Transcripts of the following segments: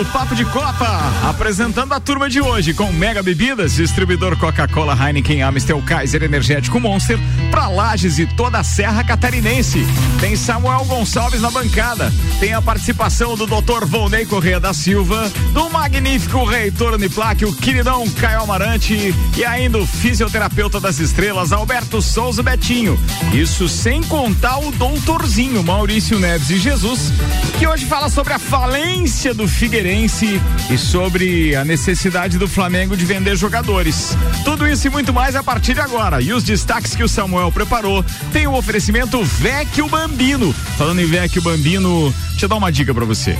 do Papo de Copa. Apresentando a turma de hoje com Mega Bebidas, distribuidor Coca-Cola, Heineken, Amstel, Kaiser, Energético Monster, pra Lages e toda a Serra Catarinense. Tem Samuel Gonçalves na bancada. Tem a participação do Dr. Volney Corrêa da Silva, do magnífico reitor Uniplac, o queridão Caio Amarante e ainda o fisioterapeuta das estrelas, Alberto Souza Betinho. Isso sem contar o doutorzinho Maurício Neves e Jesus, que hoje fala sobre a falência do Figueirense e sobre a necessidade do Flamengo de vender jogadores. Tudo isso e muito mais a partir de agora. E os destaques que o Samuel preparou tem o oferecimento Vecchio Bambino. Falando em Vecchio Bambino, deixa eu dar uma dica para você.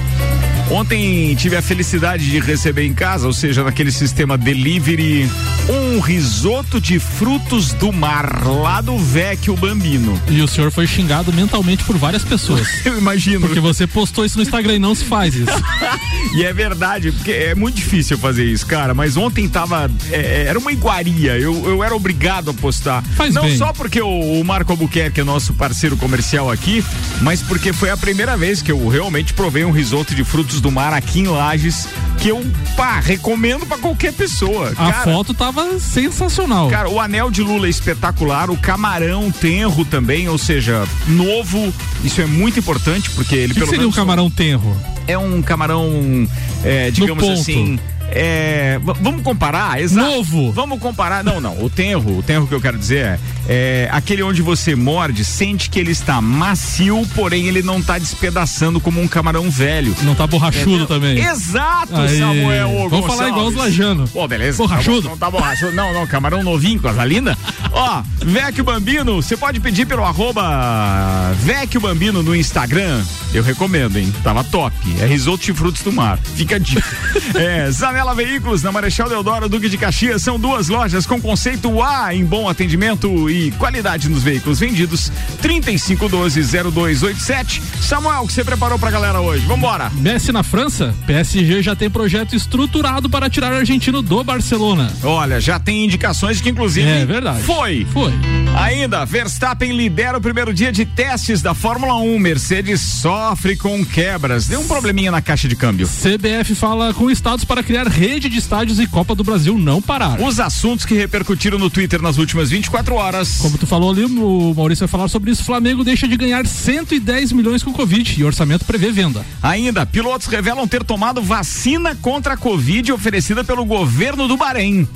Ontem tive a felicidade de receber em casa, ou seja, naquele sistema delivery, um risoto de frutos do mar, lá do Vecchio Bambino. E o senhor foi xingado mentalmente por várias pessoas. Eu imagino. Porque você postou isso no Instagram e não se faz isso. e é verdade, porque é muito difícil fazer isso, cara. Mas ontem tava. É, era uma iguaria. Eu, eu era obrigado a postar. Faz não bem. só porque o, o Marco Albuquerque é nosso parceiro comercial aqui, mas porque foi a primeira vez que eu realmente provei um risoto de frutos do mar aqui em Lages, que eu, pá, recomendo para qualquer pessoa. A cara, foto tava sensacional. Cara, o anel de lula é espetacular, o camarão tenro também, ou seja, novo. Isso é muito importante porque ele o que pelo seria um camarão tenro? é um camarão, é, digamos assim. É, vamos comparar, exato. Novo. Vamos comparar, não, não. O tenro, o tenro que eu quero dizer é, é aquele onde você morde, sente que ele está macio, porém ele não está despedaçando como um camarão velho. Não tá borrachudo também. Exato, Aí. Samuel. Vamos falar igual os lajanos. Pô, beleza. Borrachudo. Tá bom, não tá borrachudo. Não, não, camarão novinho, coisa linda. Ó, Vecchio Bambino, você pode pedir pelo arroba Vecchio Bambino no Instagram. Eu recomendo, hein? Tava top. É risoto de frutos do mar. Fica a dica. é, Zanela Veículos, na Marechal Deodoro, Duque de Caxias, são duas lojas com conceito A em bom atendimento e qualidade nos veículos vendidos. 3512-0287. Samuel, o que você preparou pra galera hoje? Vambora. Messi na França? PSG já tem projeto estruturado para tirar o argentino do Barcelona. Olha, já tem indicações de que inclusive É verdade. foi. Foi. Ainda, Verstappen lidera o primeiro dia de testes da Fórmula 1. Mercedes sofre com quebras. Deu um probleminha na caixa de câmbio. CBF fala com estados para criar rede de estádios e Copa do Brasil não parar. Os assuntos que repercutiram no Twitter nas últimas 24 horas. Como tu falou ali, o Maurício vai falar sobre isso. Flamengo deixa de ganhar 110 milhões com Covid e orçamento prevê venda. Ainda, pilotos revelam ter tomado vacina contra a Covid oferecida pelo governo do Bahrein.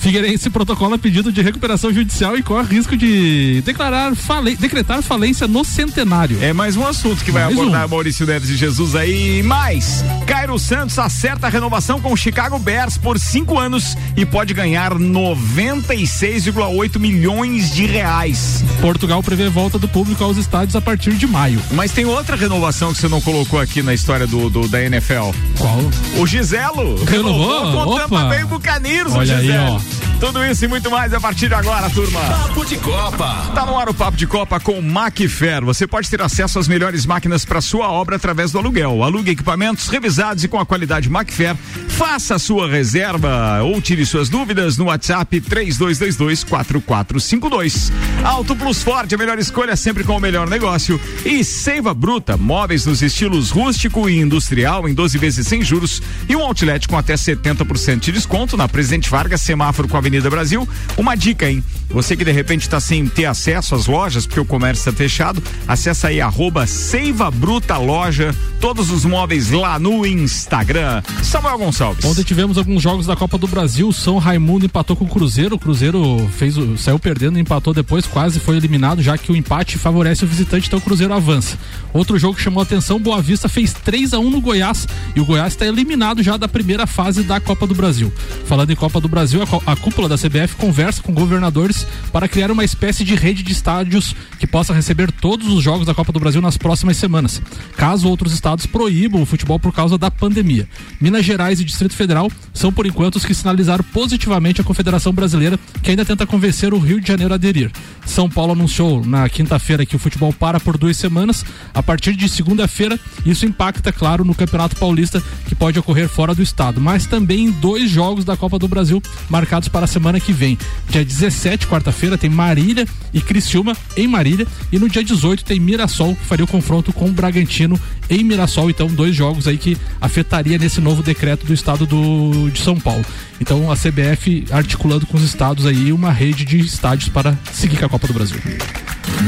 Figueirense protocola pedido de recuperação judicial e corre risco de declarar fale... decretar falência no centenário. É mais um assunto que vai Mais abordar um. Maurício Neves e Jesus aí. Mais, Cairo Santos acerta a renovação com o Chicago Bears por cinco anos e pode ganhar 96,8 milhões de reais. Portugal prevê volta do público aos estádios a partir de maio. Mas tem outra renovação que você não colocou aqui na história do, do- da NFL. Qual? O Giselo Renovou? com o Tampa Opa. Bay Buccaneers, o Olha aí, Giselo. ó. Tudo isso e muito mais a partir de agora, turma. Papo de Copa. Tá no ar o Papo de Copa com Macfer. Você pode ter acesso às melhores máquinas para sua obra através do aluguel. Alugue equipamentos revisados e com a qualidade Macfer. Faça a sua reserva ou tire suas dúvidas no WhatsApp 3222 4452. Auto Plus Ford, a melhor escolha sempre com o melhor negócio. E Seiva Bruta, móveis nos estilos rústico e industrial em 12 vezes sem juros e um outlet com até 70% de desconto na Presidente Vargas, semáforo com a Avenida Brasil. Uma dica, hein? Você que de repente está sem ter acesso às lojas, porque o comércio está fechado, acessa aí arroba Seiva Bruta Loja, todos os móveis lá no Instagram. Samuel Gonçalves. Ontem tivemos alguns jogos da Copa do Brasil. São Raimundo empatou com o Cruzeiro. O Cruzeiro fez saiu perdendo, empatou depois, quase foi eliminado, já que o empate favorece o visitante, então o Cruzeiro avança. Outro jogo que chamou atenção, Boa Vista fez 3 a 1 no Goiás e o Goiás está eliminado já da primeira fase da Copa do Brasil. Falando em Copa do Brasil, a, a da CBF conversa com governadores para criar uma espécie de rede de estádios que possa receber todos os jogos da Copa do Brasil nas próximas semanas, caso outros estados proíbam o futebol por causa da pandemia. Minas Gerais e Distrito Federal são, por enquanto, os que sinalizaram positivamente a Confederação Brasileira, que ainda tenta convencer o Rio de Janeiro a aderir. São Paulo anunciou na quinta-feira que o futebol para por duas semanas. A partir de segunda-feira, isso impacta, claro, no Campeonato Paulista, que pode ocorrer fora do estado, mas também em dois jogos da Copa do Brasil marcados para a semana que vem. Dia 17, quarta-feira, tem Marília e Criciúma em Marília, e no dia 18 tem Mirassol, que faria o confronto com o Bragantino em Mirassol. Então, dois jogos aí que afetaria nesse novo decreto do estado do, de São Paulo. Então, a CBF articulando com os estados aí uma rede de estádios para seguir com a Copa do Brasil.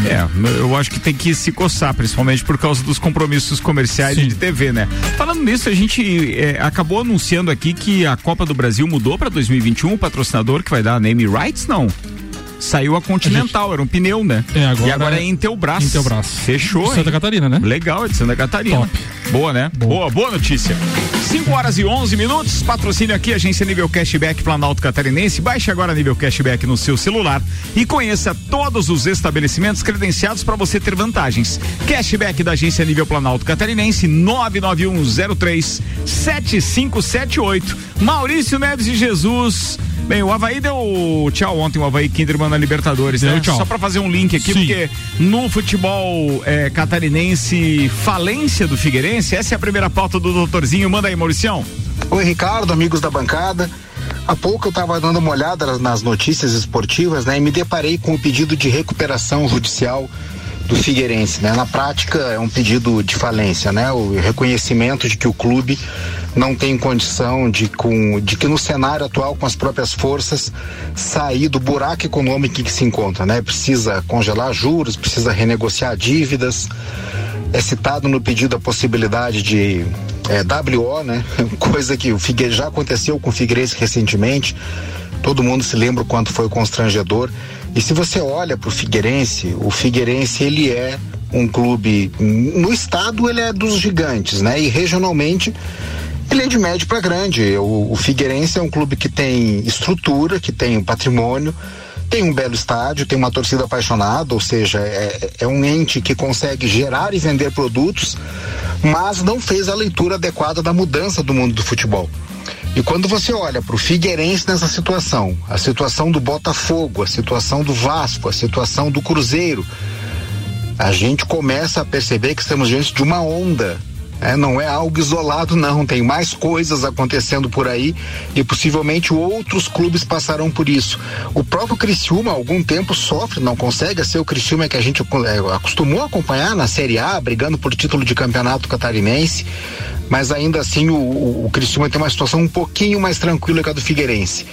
É, eu acho que tem que se coçar, principalmente por causa dos compromissos comerciais Sim. de TV, né? Falando nisso, a gente é, acabou anunciando aqui que a Copa do Brasil mudou para 2021, o patrocinador que vai dar name rights, não? Saiu a Continental, a gente... era um pneu, né? É, agora e agora é, é Intelbras. Intelbras. Fechou. De Santa hein? Catarina, né? Legal, é de Santa Catarina. Top. Boa, né? Boa, boa, boa notícia. 5 horas e 11 minutos. Patrocínio aqui, agência Nível Cashback Planalto Catarinense. Baixe agora Nível Cashback no seu celular e conheça todos os estabelecimentos credenciados para você ter vantagens. Cashback da agência Nível Planalto Catarinense 99103 7578. Maurício Neves de Jesus Bem, o Havaí deu tchau ontem, o Havaí Kinderman na Libertadores, deu né? Tchau. Só pra fazer um link aqui, Sim. porque no futebol é, catarinense, falência do Figueirense, essa é a primeira pauta do doutorzinho. Manda aí, Mauricião. Oi, Ricardo, amigos da bancada. Há pouco eu estava dando uma olhada nas notícias esportivas, né, e me deparei com o pedido de recuperação judicial do Figueirense, né? Na prática é um pedido de falência, né? O reconhecimento de que o clube não tem condição de, com, de que no cenário atual, com as próprias forças, sair do buraco econômico em que se encontra, né? Precisa congelar juros, precisa renegociar dívidas. É citado no pedido a possibilidade de é, WO, né? Coisa que o Figueiredo já aconteceu com o Figueirense recentemente. Todo mundo se lembra o quanto foi constrangedor. E se você olha para o Figueirense, o Figueirense ele é um clube no estado ele é dos gigantes, né? E regionalmente ele é de médio para grande. O, o Figueirense é um clube que tem estrutura, que tem patrimônio, tem um belo estádio, tem uma torcida apaixonada, ou seja, é, é um ente que consegue gerar e vender produtos, mas não fez a leitura adequada da mudança do mundo do futebol. E quando você olha para o Figueirense nessa situação, a situação do Botafogo, a situação do Vasco, a situação do Cruzeiro, a gente começa a perceber que estamos diante de uma onda é, não é algo isolado, não. Tem mais coisas acontecendo por aí e possivelmente outros clubes passarão por isso. O próprio Criciúma, há algum tempo, sofre, não consegue ser o Criciúma que a gente é, acostumou a acompanhar na Série A, brigando por título de campeonato catarinense. Mas ainda assim, o, o, o Criciúma tem uma situação um pouquinho mais tranquila que a do Figueirense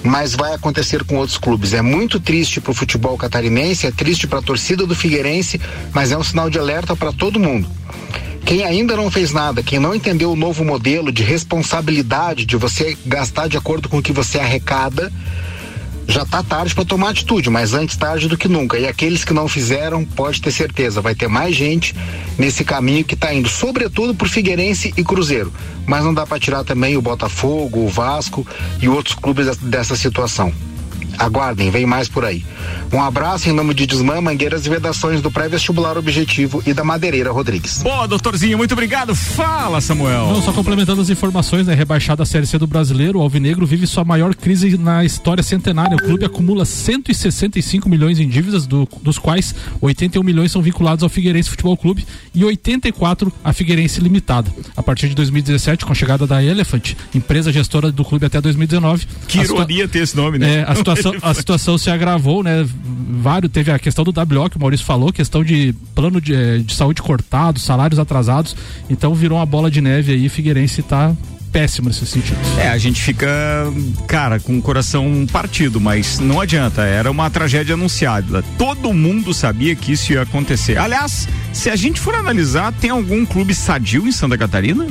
mas vai acontecer com outros clubes. É muito triste para o futebol catarinense, é triste para a torcida do Figueirense, mas é um sinal de alerta para todo mundo. Quem ainda não fez nada, quem não entendeu o novo modelo de responsabilidade de você gastar de acordo com o que você arrecada, já está tarde para tomar atitude, mas antes tarde do que nunca. E aqueles que não fizeram, pode ter certeza, vai ter mais gente nesse caminho que está indo, sobretudo por Figueirense e Cruzeiro. Mas não dá para tirar também o Botafogo, o Vasco e outros clubes dessa situação. Aguardem, vem mais por aí. Um abraço em nome de Desmã, Mangueiras e Vedações do Pré-Vestibular Objetivo e da Madeireira Rodrigues. Boa, doutorzinho, muito obrigado. Fala, Samuel. Não, só complementando as informações, né? Rebaixada a Série C do Brasileiro, o Alvinegro vive sua maior crise na história centenária. O clube acumula 165 milhões em dívidas, do, dos quais 81 milhões são vinculados ao Figueirense Futebol Clube e 84 à Figueirense Limitada. A partir de 2017, com a chegada da Elephant, empresa gestora do clube até 2019. Que ironia ter esse nome, né? É, a situação situação, a situação se agravou, né? Vários, teve a questão do WO que o Maurício falou, questão de plano de, eh, de saúde cortado, salários atrasados. Então virou uma bola de neve aí. Figueirense tá péssimo nesse sentido. É, a gente fica, cara, com o coração partido, mas não adianta, era uma tragédia anunciada. Todo mundo sabia que isso ia acontecer. Aliás, se a gente for analisar, tem algum clube sadio em Santa Catarina?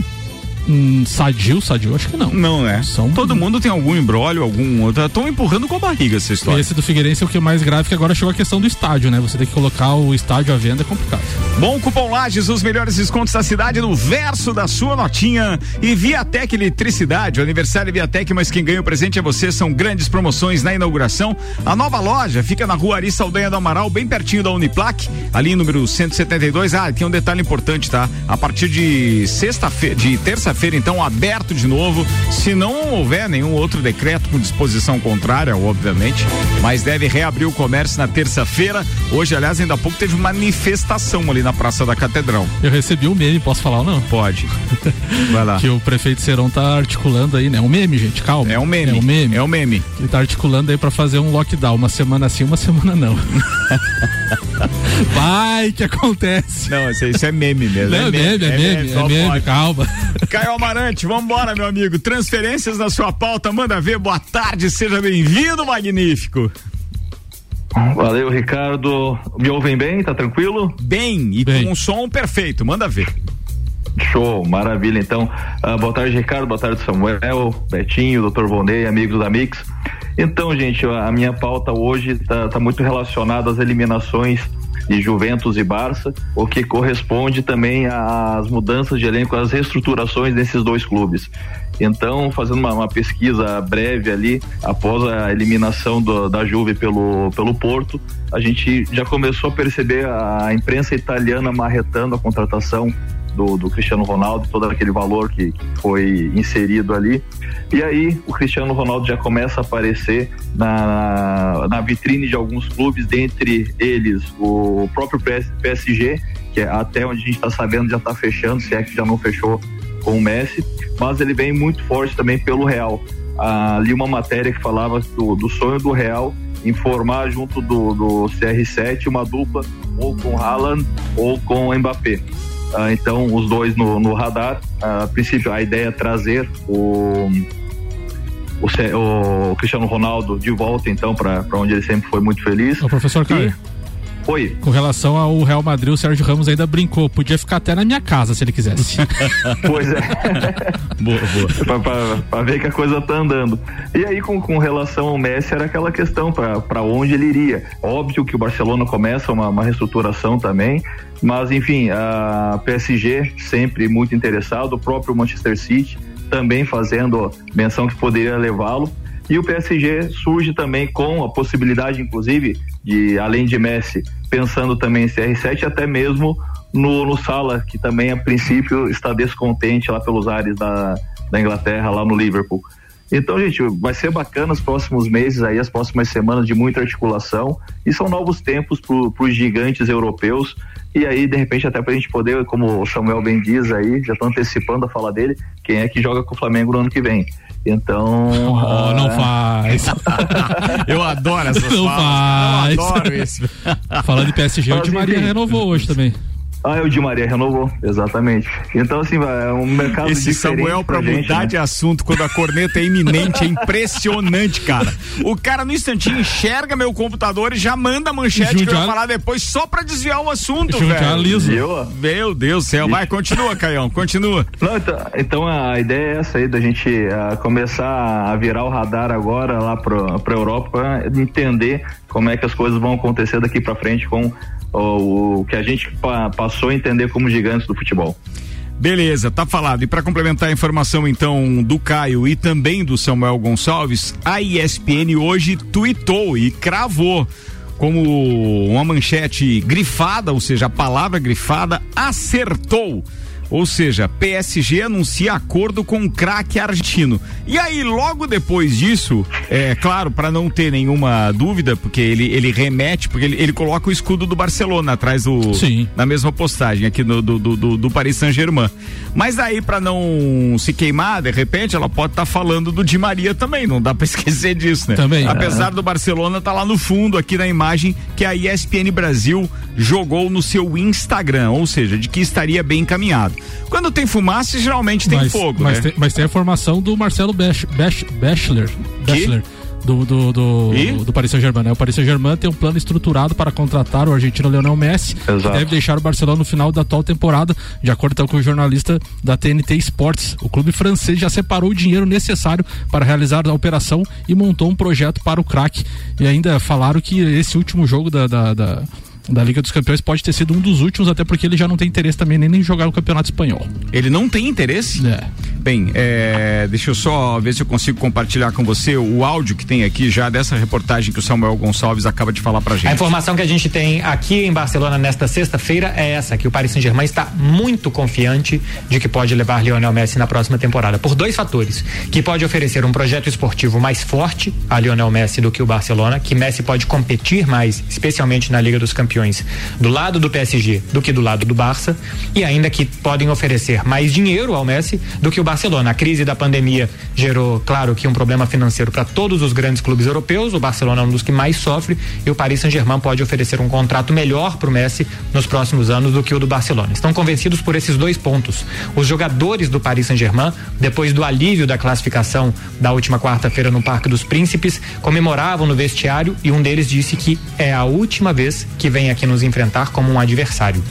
Hum, sadio, sadio, acho que não. Não é. São... Todo mundo tem algum embrólio, algum outro. Estão empurrando com a barriga essa história. Esse do Figueirense é o que é mais grave, que agora chegou a questão do estádio, né? Você tem que colocar o estádio à venda, é complicado. Bom, Cupom Lages, os melhores descontos da cidade no verso da sua notinha. E Viatec Eletricidade, o aniversário Viatec, mas quem ganha o presente é você. São grandes promoções na inauguração. A nova loja fica na rua Ari Saldanha do Amaral, bem pertinho da Uniplac, ali número 172. Ah, tem um detalhe importante, tá? A partir de sexta-feira, de terça-feira, terça-feira, então, aberto de novo. Se não houver nenhum outro decreto com disposição contrária, obviamente, mas deve reabrir o comércio na terça-feira. Hoje, aliás, ainda há pouco teve manifestação ali na Praça da Catedral. Eu recebi um meme, posso falar ou não? Pode. Vai lá. que o prefeito Serão tá articulando aí, né? Um meme, gente, calma. É um meme. É um meme. É um meme. Ele tá articulando aí para fazer um lockdown, uma semana sim, uma semana não. Vai que acontece. Não, isso, é meme mesmo. Não, é, meme, é meme, é meme, é meme calma. Caio Amarante, vambora, meu amigo. Transferências na sua pauta, manda ver. Boa tarde, seja bem-vindo, magnífico. Valeu, Ricardo. Me ouvem bem? Tá tranquilo? Bem, e bem. com um som perfeito, manda ver. Show, maravilha. Então, uh, boa tarde, Ricardo. Boa tarde, Samuel, Betinho, Dr. Vonei, amigos da Mix. Então, gente, a minha pauta hoje está tá muito relacionada às eliminações de Juventus e Barça, o que corresponde também às mudanças de elenco, às reestruturações desses dois clubes. Então, fazendo uma, uma pesquisa breve ali, após a eliminação do, da Juve pelo, pelo Porto, a gente já começou a perceber a imprensa italiana marretando a contratação do, do, Cristiano Ronaldo, todo aquele valor que, que, foi inserido ali. E aí o Cristiano Ronaldo já começa a aparecer na, na vitrine de alguns clubes, dentre eles o próprio PSG, que é até onde a gente está sabendo já está fechando, se é que já não fechou com o Messi, mas ele vem muito forte também pelo Real. ali uma matéria que falava do, do sonho do Real em formar junto do, do CR7 uma dupla ou com Haaland ou com Mbappé. Uh, então, os dois no, no radar. Uh, a princípio, a ideia é trazer o, o, o Cristiano Ronaldo de volta, então, para onde ele sempre foi muito feliz. O professor Caio. Oi. Com relação ao Real Madrid, o Sérgio Ramos ainda brincou. Podia ficar até na minha casa se ele quisesse. pois é. boa, boa. pra, pra, pra, ver que a coisa tá andando. E aí, com, com relação ao Messi, era aquela questão para onde ele iria. Óbvio que o Barcelona começa uma, uma reestruturação também, mas enfim, a PSG sempre muito interessado, o próprio Manchester City também fazendo menção que poderia levá-lo. E o PSG surge também com a possibilidade, inclusive, de além de Messi, pensando também em CR7, até mesmo no, no Sala, que também a princípio está descontente lá pelos ares da, da Inglaterra, lá no Liverpool. Então, gente, vai ser bacana os próximos meses aí, as próximas semanas de muita articulação e são novos tempos para os gigantes europeus e aí, de repente, até para a gente poder, como o Samuel bem diz aí, já estou antecipando a fala dele, quem é que joga com o Flamengo no ano que vem. Então. Oh, não faz. eu adoro essas não falas. Faz. Eu adoro isso. Falando de PSG, o Di Maria renovou hoje também. Ah, é o Di Maria renovou, exatamente. Então, assim, é um mercado Esse Samuel, pra, pra mudar né? de assunto, quando a corneta é iminente, é impressionante, cara. O cara, no instantinho, enxerga meu computador e já manda a manchete Junto que eu vou falar depois só pra desviar o assunto, velho. Liso. Meu Deus do céu. Vai, continua, Caião, continua. Não, então, então, a ideia é essa aí, da gente uh, começar a virar o radar agora lá pra, pra Europa, entender como é que as coisas vão acontecer daqui pra frente com o, o que a gente pa, passou a entender como gigantes do futebol. Beleza, tá falado. E para complementar a informação então do Caio e também do Samuel Gonçalves, a ESPN hoje tweetou e cravou como uma manchete grifada, ou seja, a palavra grifada acertou ou seja, PSG anuncia acordo com o craque argentino. E aí, logo depois disso, é claro, para não ter nenhuma dúvida, porque ele, ele remete, porque ele, ele coloca o escudo do Barcelona atrás do. Sim. Na mesma postagem aqui no, do, do, do Paris Saint-Germain. Mas aí, para não se queimar, de repente, ela pode estar tá falando do Di Maria também, não dá para esquecer disso, né? Também. Apesar do Barcelona tá lá no fundo, aqui na imagem, que a ESPN Brasil jogou no seu Instagram, ou seja, de que estaria bem encaminhado. Quando tem fumaça, geralmente tem mas, fogo. Mas, né? tem, mas tem a formação do Marcelo Bachelor. Bachelor do, do, do, do Paris Saint-Germain. Né? O Paris Saint-Germain tem um plano estruturado para contratar o argentino Leonel Messi, Exato. que deve deixar o Barcelona no final da atual temporada, de acordo então, com o jornalista da TNT Sports. O clube francês já separou o dinheiro necessário para realizar a operação e montou um projeto para o craque. E ainda falaram que esse último jogo da, da, da da Liga dos Campeões pode ter sido um dos últimos, até porque ele já não tem interesse também nem em jogar no Campeonato Espanhol. Ele não tem interesse? É. Bem, é, deixa eu só ver se eu consigo compartilhar com você o áudio que tem aqui já dessa reportagem que o Samuel Gonçalves acaba de falar pra gente. A informação que a gente tem aqui em Barcelona nesta sexta-feira é essa, que o Paris Saint-Germain está muito confiante de que pode levar Lionel Messi na próxima temporada, por dois fatores, que pode oferecer um projeto esportivo mais forte a Lionel Messi do que o Barcelona, que Messi pode competir mais, especialmente na Liga dos Campeões, do lado do PSG do que do lado do Barça, e ainda que podem oferecer mais dinheiro ao Messi do que o Barcelona. A crise da pandemia gerou, claro, que um problema financeiro para todos os grandes clubes europeus. O Barcelona é um dos que mais sofre e o Paris Saint-Germain pode oferecer um contrato melhor para o Messi nos próximos anos do que o do Barcelona. Estão convencidos por esses dois pontos. Os jogadores do Paris Saint-Germain, depois do alívio da classificação da última quarta-feira no Parque dos Príncipes, comemoravam no vestiário e um deles disse que é a última vez que vem aqui nos enfrentar como um adversário.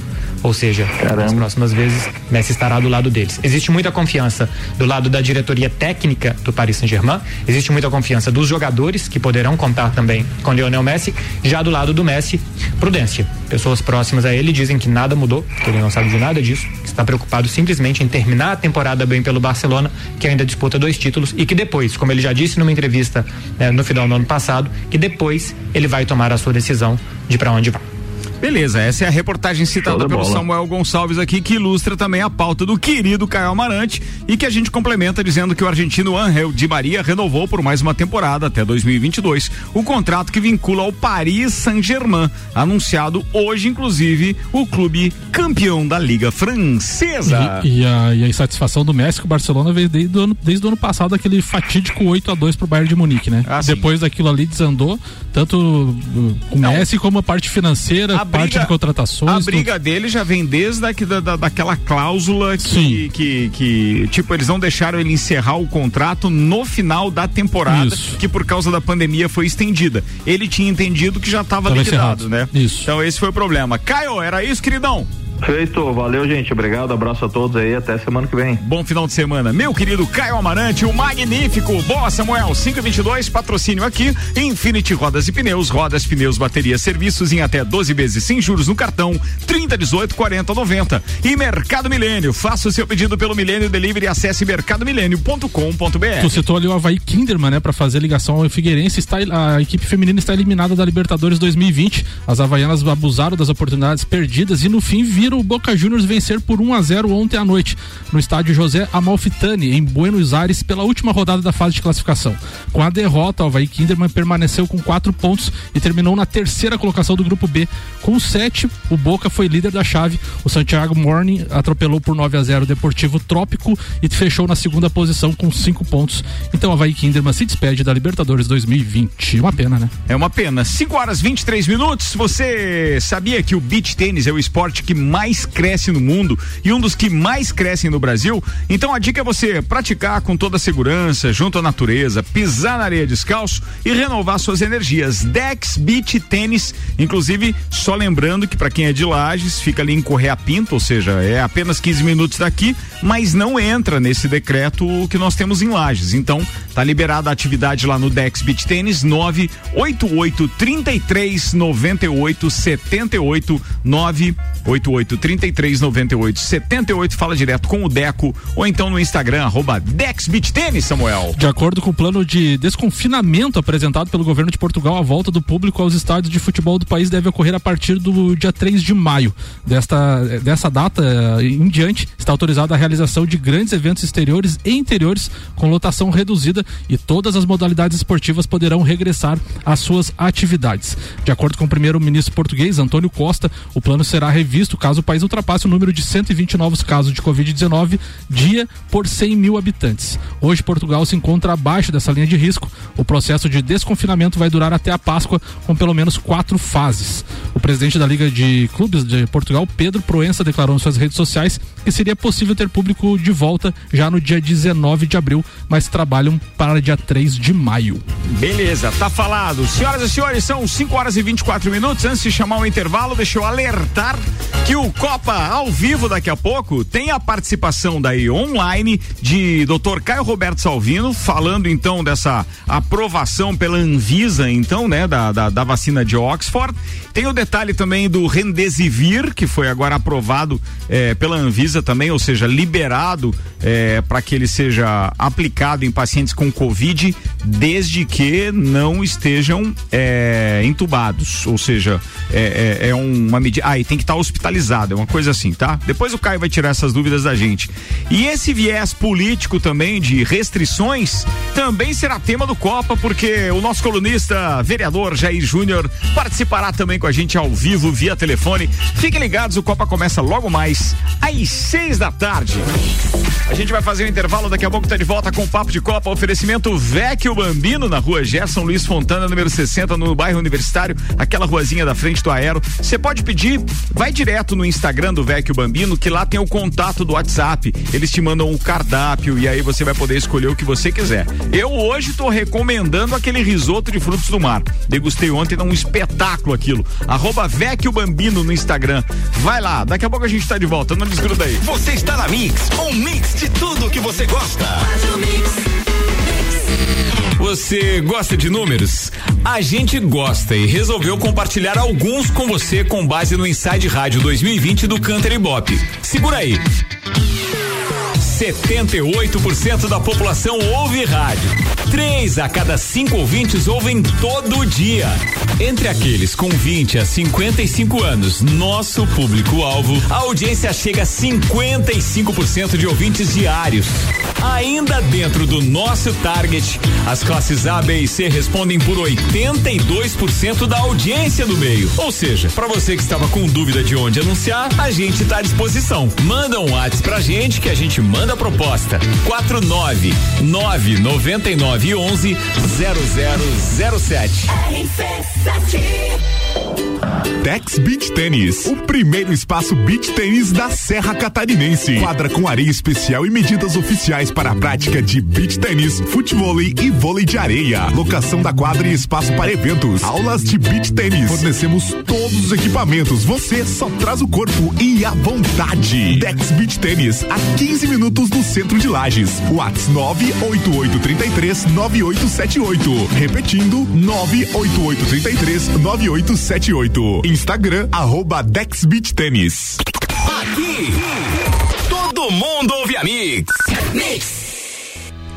Ou seja, Caramba. nas próximas vezes, Messi estará do lado deles. Existe muita confiança do lado da diretoria técnica do Paris Saint-Germain, existe muita confiança dos jogadores, que poderão contar também com Lionel Messi. Já do lado do Messi, prudência. Pessoas próximas a ele dizem que nada mudou, que ele não sabe de nada disso, que está preocupado simplesmente em terminar a temporada bem pelo Barcelona, que ainda disputa dois títulos, e que depois, como ele já disse numa entrevista né, no final do ano passado, que depois ele vai tomar a sua decisão de para onde vai. Beleza, essa é a reportagem citada pelo Samuel Gonçalves aqui, que ilustra também a pauta do querido Caio Amarante e que a gente complementa dizendo que o argentino Angel Di Maria renovou por mais uma temporada até 2022 o contrato que vincula ao Paris Saint-Germain, anunciado hoje, inclusive, o clube campeão da Liga Francesa. E, e, a, e a, insatisfação do Messi com o Barcelona veio desde o ano, desde o ano passado, aquele fatídico 8 a 2 pro Bayern de Munique, né? Ah, Depois daquilo ali desandou, tanto uh, o Messi como a parte financeira. A parte briga, de contratações. A briga tudo. dele já vem desde da, da, daquela cláusula que, que, que, tipo, eles não deixaram ele encerrar o contrato no final da temporada, Isso. que por causa da pandemia foi estendida. Ele tinha entendido que já estava liquidado, encerrado. né? Isso. Então esse foi o problema. Caio, era isso, queridão? Feito, valeu gente, obrigado, abraço a todos aí, até semana que vem. Bom final de semana, meu querido Caio Amarante, o magnífico, boa Samuel, 522, patrocínio aqui, Infinity Rodas e Pneus, rodas, pneus, baterias, serviços em até 12 vezes sem juros no cartão, 30, 18, 40, 90. E Mercado Milênio, faça o seu pedido pelo Milênio Delivery, acesse mercadomilênio.com.br. Tu citou ali o Havaí Kinderman, né, pra fazer ligação ao Figueirense, está, a equipe feminina está eliminada da Libertadores 2020, as havaianas abusaram das oportunidades perdidas e no fim viram o Boca Juniors vencer por 1 a 0 ontem à noite no estádio José Amalfitani, em Buenos Aires, pela última rodada da fase de classificação. Com a derrota, o Havaí Kinderman permaneceu com quatro pontos e terminou na terceira colocação do grupo B. Com sete, o Boca foi líder da chave. O Santiago Morning atropelou por 9 a 0 o Deportivo Trópico e fechou na segunda posição com cinco pontos. Então o Havaí Kinderman se despede da Libertadores 2020. Uma pena, né? É uma pena. 5 horas 23 minutos. Você sabia que o beach tênis é o esporte que mais mais cresce no mundo e um dos que mais crescem no Brasil. Então a dica é você praticar com toda a segurança, junto à natureza, pisar na areia descalço e renovar suas energias. Dex Beach Tênis, inclusive, só lembrando que para quem é de Lages, fica ali em Correia Pinto, ou seja, é apenas 15 minutos daqui, mas não entra nesse decreto que nós temos em Lages. Então, tá liberada a atividade lá no Dex Beach Tênis 988 33 98 78 988 98 33 98 78. Fala direto com o Deco ou então no Instagram, arroba Dex Beach Tênis, Samuel. De acordo com o plano de desconfinamento apresentado pelo governo de Portugal, a volta do público aos estádios de futebol do país deve ocorrer a partir do dia 3 de maio. Desta, dessa data em diante, está autorizada a realização de grandes eventos exteriores e interiores com lotação reduzida e todas as modalidades esportivas poderão regressar às suas atividades. De acordo com o primeiro-ministro português, Antônio Costa, o plano será revisto caso caso o país ultrapasse o número de 120 novos casos de Covid-19 dia por 100 mil habitantes. Hoje, Portugal se encontra abaixo dessa linha de risco. O processo de desconfinamento vai durar até a Páscoa, com pelo menos quatro fases. O presidente da Liga de Clubes de Portugal, Pedro Proença, declarou em suas redes sociais que seria possível ter público de volta já no dia 19 de abril, mas trabalham para dia 3 de maio. Beleza, tá falado. Senhoras e senhores, são 5 horas e 24 minutos. Antes de chamar o intervalo, deixa eu alertar que o Copa ao vivo daqui a pouco tem a participação daí online de Dr. Caio Roberto Salvino falando então dessa aprovação pela Anvisa então, né, da, da, da vacina de Oxford. Tem o detalhe também do Remdesivir que foi agora aprovado eh, pela Anvisa também, ou seja, liberado eh, para que ele seja aplicado em pacientes com Covid, desde que não estejam eh, entubados, ou seja, é, é, é uma medida. Ah, e tem que estar tá hospitalizado, é uma coisa assim, tá? Depois o Caio vai tirar essas dúvidas da gente. E esse viés político também de restrições também será tema do Copa, porque o nosso colunista, vereador Jair Júnior, participará também com a gente ao vivo via telefone. Fiquem ligados, o Copa começa logo mais às seis da tarde. A gente vai fazer um intervalo, daqui a pouco tá de volta com o Papo de Copa, oferecimento Vecchio Bambino na rua Gerson Luiz Fontana, número 60, no bairro Universitário, aquela ruazinha da frente do Aero. Você pode pedir, vai direto no Instagram do Vecchio Bambino, que lá tem o contato do WhatsApp. Eles te mandam o cardápio e aí você vai poder escolher o que você quiser. Eu hoje tô recomendando aquele risoto de frutos do mar. Degustei ontem, é um espetáculo aquilo. Arroba Vecchio Bambino no Instagram. Vai lá, daqui a pouco a gente tá de volta. Não desgruda aí. Você está na Mix, um mix de tudo que você gosta. Você gosta de números? A gente gosta e resolveu compartilhar alguns com você com base no Inside Rádio 2020 do Canter Ibope. Segura aí. 78% da população ouve rádio. Três a cada cinco ouvintes ouvem todo dia. Entre aqueles com 20 a 55 anos, nosso público-alvo, a audiência chega a 55% de ouvintes diários. Ainda dentro do nosso target, as classes A, B e C respondem por 82% da audiência do meio. Ou seja, para você que estava com dúvida de onde anunciar, a gente está à disposição. Manda um WhatsApp pra gente que a gente manda a proposta. 49 999 11 0007. Dex Beach Tênis, o primeiro espaço beach tênis da Serra Catarinense. Quadra com areia especial e medidas oficiais para a prática de beach tênis, futebol e vôlei de areia. Locação da quadra e espaço para eventos. Aulas de beach tênis. Fornecemos todos os equipamentos. Você só traz o corpo e a vontade. Dex Beach Tênis, a 15 minutos do centro de Lages. Whats 98833 9878. Repetindo, 98833 9878. Instagram, arroba Dex Beach Tênis. Aqui, todo mundo ouve a Mix. Mix.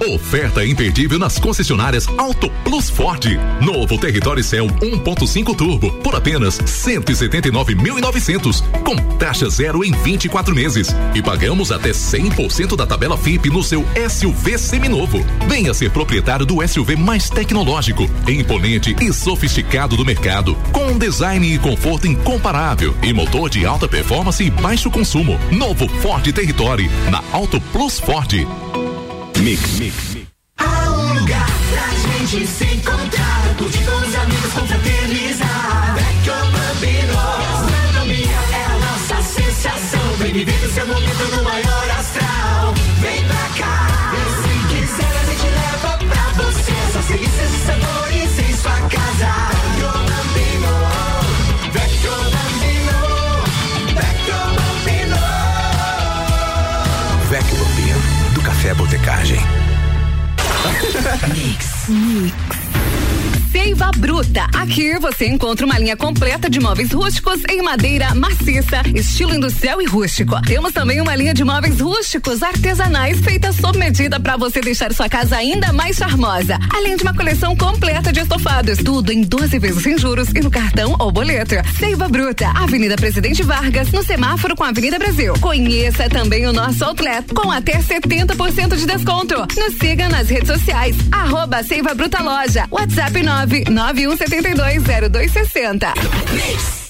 Oferta imperdível nas concessionárias Auto Plus Ford. Novo Território Cell 1.5 Turbo por apenas 179.900 com taxa zero em 24 meses e pagamos até 100% da tabela FIP no seu SUV seminovo. Venha ser proprietário do SUV mais tecnológico, imponente e sofisticado do mercado, com um design e conforto incomparável e motor de alta performance e baixo consumo. Novo Ford Territory na Auto Plus Ford. Mix, mix. Há um lugar pra gente se encontrar, curtir com os amigos, confraternizar. Vecchio Bambino, gastronomia é a nossa sensação. Vem viver o seu momento no maior astral. Vem pra cá, e se quiser a gente leva pra você. Essas delícias e sabores em sua casa. Botecagem. Mix. Mix. Seiva Bruta. Aqui você encontra uma linha completa de móveis rústicos em madeira maciça, estilo industrial e rústico. Temos também uma linha de móveis rústicos artesanais feita sob medida para você deixar sua casa ainda mais charmosa. Além de uma coleção completa de estofados, tudo em 12 vezes sem juros e no cartão ou boleto. Seiva Bruta, Avenida Presidente Vargas, no semáforo com a Avenida Brasil. Conheça também o nosso outlet com até 70% de desconto. Nos siga nas redes sociais, arroba Seiva Bruta Loja, WhatsApp 991720260.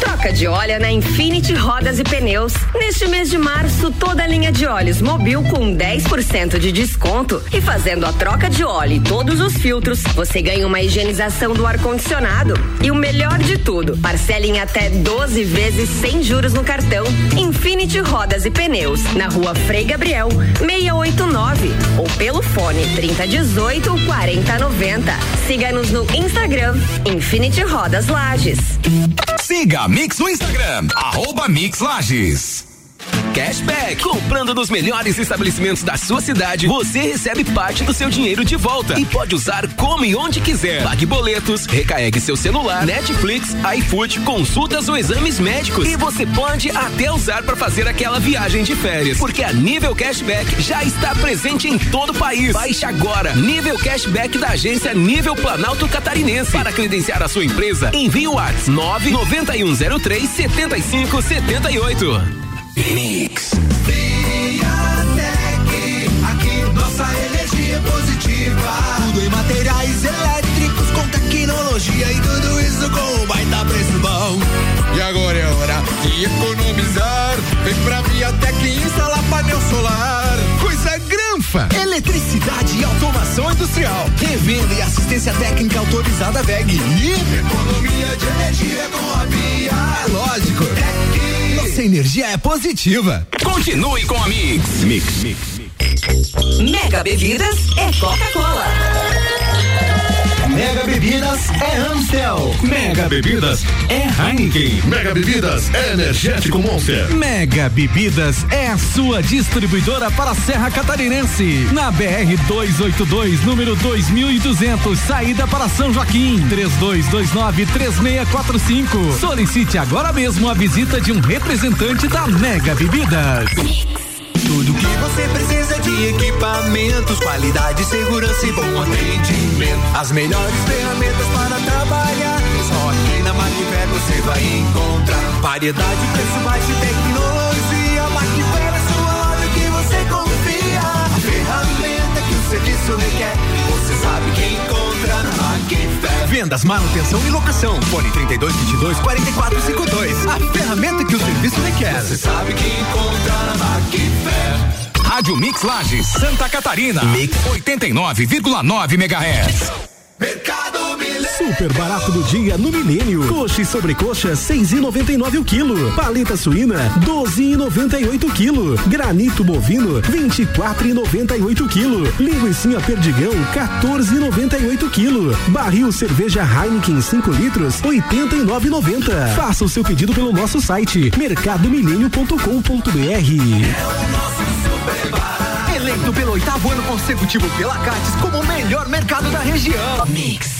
Troca de óleo na Infinity Rodas e Pneus. Neste mês de março, toda a linha de óleos Mobil com 10% de desconto e fazendo a troca de óleo e todos os filtros, você ganha uma higienização do ar-condicionado. E o melhor de tudo, parcela em até 12 vezes sem juros no cartão. Infinity Rodas e Pneus, na rua Frei Gabriel, 689. Ou pelo fone 3018 4090. Siga-nos no Instagram, Infinity Rodas Lages. Siga Mix no Instagram, arroba Mix Lages. Cashback. Comprando nos melhores estabelecimentos da sua cidade, você recebe parte do seu dinheiro de volta e pode usar como e onde quiser. Pague boletos, recarregue seu celular, Netflix, iFood, consultas ou exames médicos. E você pode até usar para fazer aquela viagem de férias. Porque a Nível Cashback já está presente em todo o país. Baixe agora Nível Cashback da agência Nível Planalto Catarinense. Para credenciar a sua empresa, envie o WhatsApp 99103 7578. Mix. Aqui nossa energia é positiva. Tudo em materiais elétricos com tecnologia e tudo isso com um baita preço bom. E agora é hora de economizar. Vem pra Viatec instalar painel solar. Coisa granfa. Eletricidade e automação industrial. Revenda e assistência técnica autorizada VEG. Economia de energia com a Via. É lógico. Nossa energia é positiva. Continue com a Mix. Mix, Mix. Mega Bebidas é Coca-Cola. Mega Bebidas é Amstel. Mega Bebidas é Heineken. Mega Bebidas é Energético Monster. Mega Bebidas é a sua distribuidora para a Serra Catarinense. Na BR 282, número 2200, saída para São Joaquim. 3229-3645. Solicite agora mesmo a visita de um representante da Mega Bebidas. Tudo que você precisa de equipamentos, qualidade, segurança e bom atendimento. As melhores ferramentas para trabalhar. Só aqui na Macfer você vai encontrar variedade, preço baixo e tecnologia. Macfer é sua loja que você confia. A ferramenta que o serviço requer. Você sabe que encontra. Vendas, manutenção e locação. Fone 3222 4452. A ferramenta que o serviço requer. Você sabe que encontra na Macfer. Rádio Mix Lages, Santa Catarina. Mix 89,9 MHz. Mercado Milênio. Super barato do dia no Milênio. Coxa e sobrecoxa, seis e noventa e nove o quilo. Paleta suína, doze e noventa e oito quilo. Granito bovino, vinte e quatro e noventa e oito quilo. Linguiça perdigão, 14 e noventa e oito quilo. Barril cerveja Heineken 5 litros, oitenta e nove noventa. Faça o seu pedido pelo nosso site mercadomilênio.com.br. Eleito pelo oitavo ano consecutivo pela Cates como o melhor mercado da região. Mix.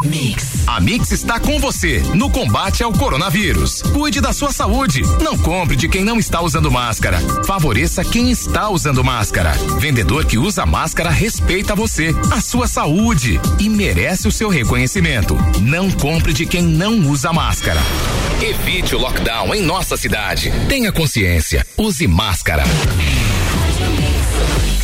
Mix. A Mix está com você no combate ao coronavírus. Cuide da sua saúde. Não compre de quem não está usando máscara. Favoreça quem está usando máscara. Vendedor que usa máscara respeita você, a sua saúde e merece o seu reconhecimento. Não compre de quem não usa máscara. Evite o lockdown em nossa cidade. Tenha consciência. Use máscara.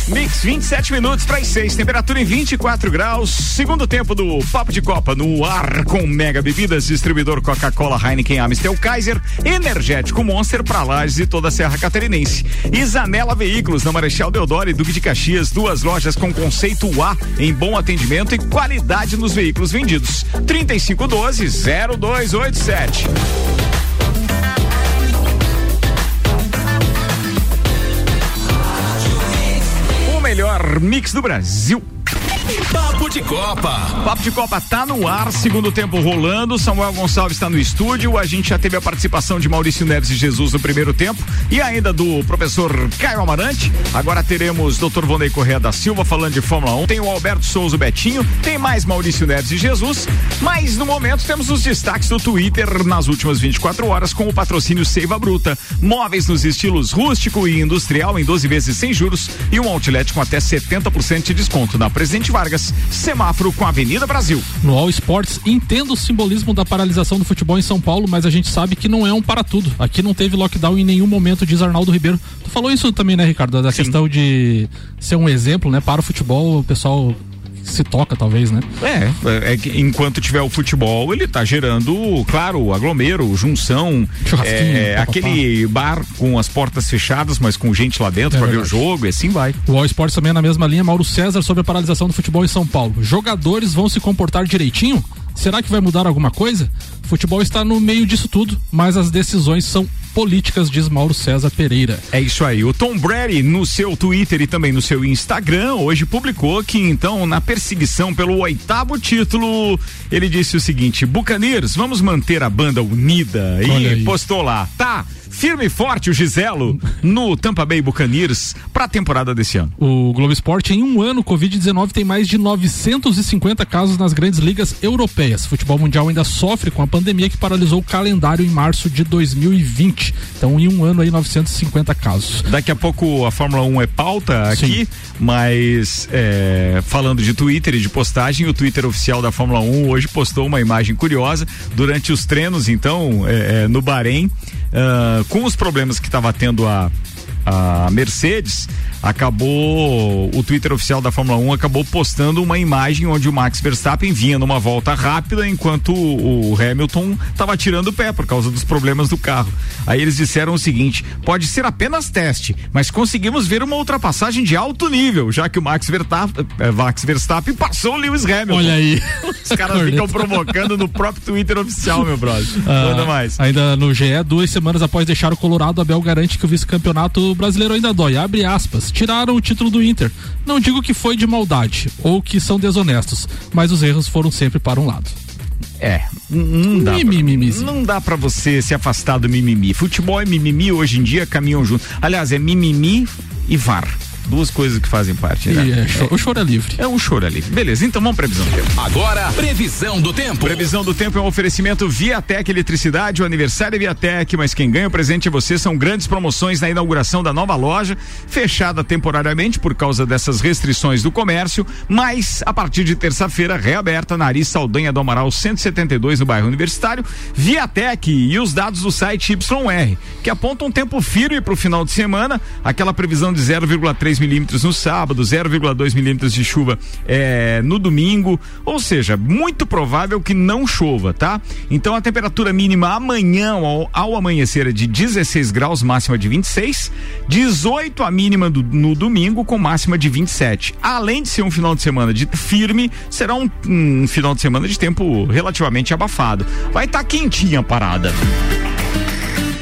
Mix 27 minutos para as 6, temperatura em 24 graus. Segundo tempo do Papo de Copa no ar com Mega Bebidas, distribuidor Coca-Cola, Heineken, Amstel, Kaiser, Energético Monster para Lages e toda a Serra Catarinense. Isanela Veículos na Marechal Deodoro e Duque de Caxias, duas lojas com conceito A em bom atendimento e qualidade nos veículos vendidos. 3512 0287. Mix do Brasil. De Copa. Papo de Copa tá no ar, segundo tempo rolando. Samuel Gonçalves está no estúdio. A gente já teve a participação de Maurício Neves e Jesus no primeiro tempo e ainda do professor Caio Amarante. Agora teremos Dr. Vonei Correa da Silva falando de Fórmula 1. Tem o Alberto Souza Betinho, tem mais Maurício Neves e Jesus. Mas no momento temos os destaques do Twitter nas últimas 24 horas com o patrocínio Seiva Bruta. Móveis nos estilos rústico e industrial em 12 vezes sem juros e um outlet com até 70% de desconto na Presidente Vargas, semáforo com a Avenida Brasil. No All Sports, entendo o simbolismo da paralisação do futebol em São Paulo, mas a gente sabe que não é um para tudo. Aqui não teve lockdown em nenhum momento, diz Arnaldo Ribeiro. Tu falou isso também, né, Ricardo? Da Sim. questão de ser um exemplo, né, para o futebol, o pessoal se toca, talvez, né? É, é que enquanto tiver o futebol, ele tá gerando, claro, aglomero, junção, é, aquele bar com as portas fechadas, mas com gente lá dentro é para ver o jogo e assim vai. O All Sports também é na mesma linha, Mauro César sobre a paralisação do futebol em São Paulo. Jogadores vão se comportar direitinho? Será que vai mudar alguma coisa? Futebol está no meio disso tudo, mas as decisões são políticas, diz Mauro César Pereira. É isso aí. O Tom Brady, no seu Twitter e também no seu Instagram, hoje publicou que, então, na perseguição pelo oitavo título, ele disse o seguinte: Buccaneers, vamos manter a banda unida. Olha e aí. postou lá, tá? Firme e forte o Giselo no Tampa Bay Buccaneers para a temporada desse ano. O Globo Esporte, em um ano, Covid-19 tem mais de 950 casos nas grandes ligas europeias. O futebol mundial ainda sofre com a pandemia que paralisou o calendário em março de 2020. Então, em um ano aí, 950 casos. Daqui a pouco a Fórmula 1 é pauta aqui, Sim. mas é, falando de Twitter e de postagem, o Twitter oficial da Fórmula 1 hoje postou uma imagem curiosa durante os treinos, então, é, é, no Bahrein, uh, com os problemas que estava tendo a, a Mercedes, acabou o Twitter oficial da Fórmula 1 acabou postando uma imagem onde o Max Verstappen vinha numa volta rápida enquanto o, Hamilton estava tirando o pé por causa dos problemas do carro. Aí eles disseram o seguinte: pode ser apenas teste, mas conseguimos ver uma ultrapassagem de alto nível, já que o Max Verstappen, eh, Max Verstappen passou o Lewis Hamilton. Olha aí. Os caras ficam provocando no próprio Twitter oficial, meu brother. Ah, mais. Ainda no GE, duas semanas após deixar o Colorado, Abel garante que o vice-campeonato brasileiro ainda dói. Abre aspas tiraram o título do Inter. Não digo que foi de maldade ou que são desonestos, mas os erros foram sempre para um lado. É, não dá, pra, não dá pra você se afastar do mimimi. Futebol e mimimi hoje em dia caminham juntos. Aliás, é mimimi e VAR duas coisas que fazem parte, né? É, o choro é livre. É um choro é livre. Beleza, então vamos previsão do tempo. Agora, previsão do tempo. Previsão do tempo é um oferecimento Viatec Eletricidade, o aniversário é Viatec, mas quem ganha o presente é você. São grandes promoções na inauguração da nova loja, fechada temporariamente por causa dessas restrições do comércio, mas a partir de terça-feira reaberta na Ari Saldanha do Amaral 172 no bairro Universitário. Viatec e os dados do site YR, que apontam um tempo firme para o final de semana, aquela previsão de 0,3 milímetros no sábado, 0,2 milímetros de chuva é, no domingo, ou seja, muito provável que não chova, tá? Então a temperatura mínima amanhã ao, ao amanhecer é de 16 graus, máxima de 26, 18 a mínima do, no domingo com máxima de 27. Além de ser um final de semana de firme, será um, um final de semana de tempo relativamente abafado. Vai estar tá quentinha a parada.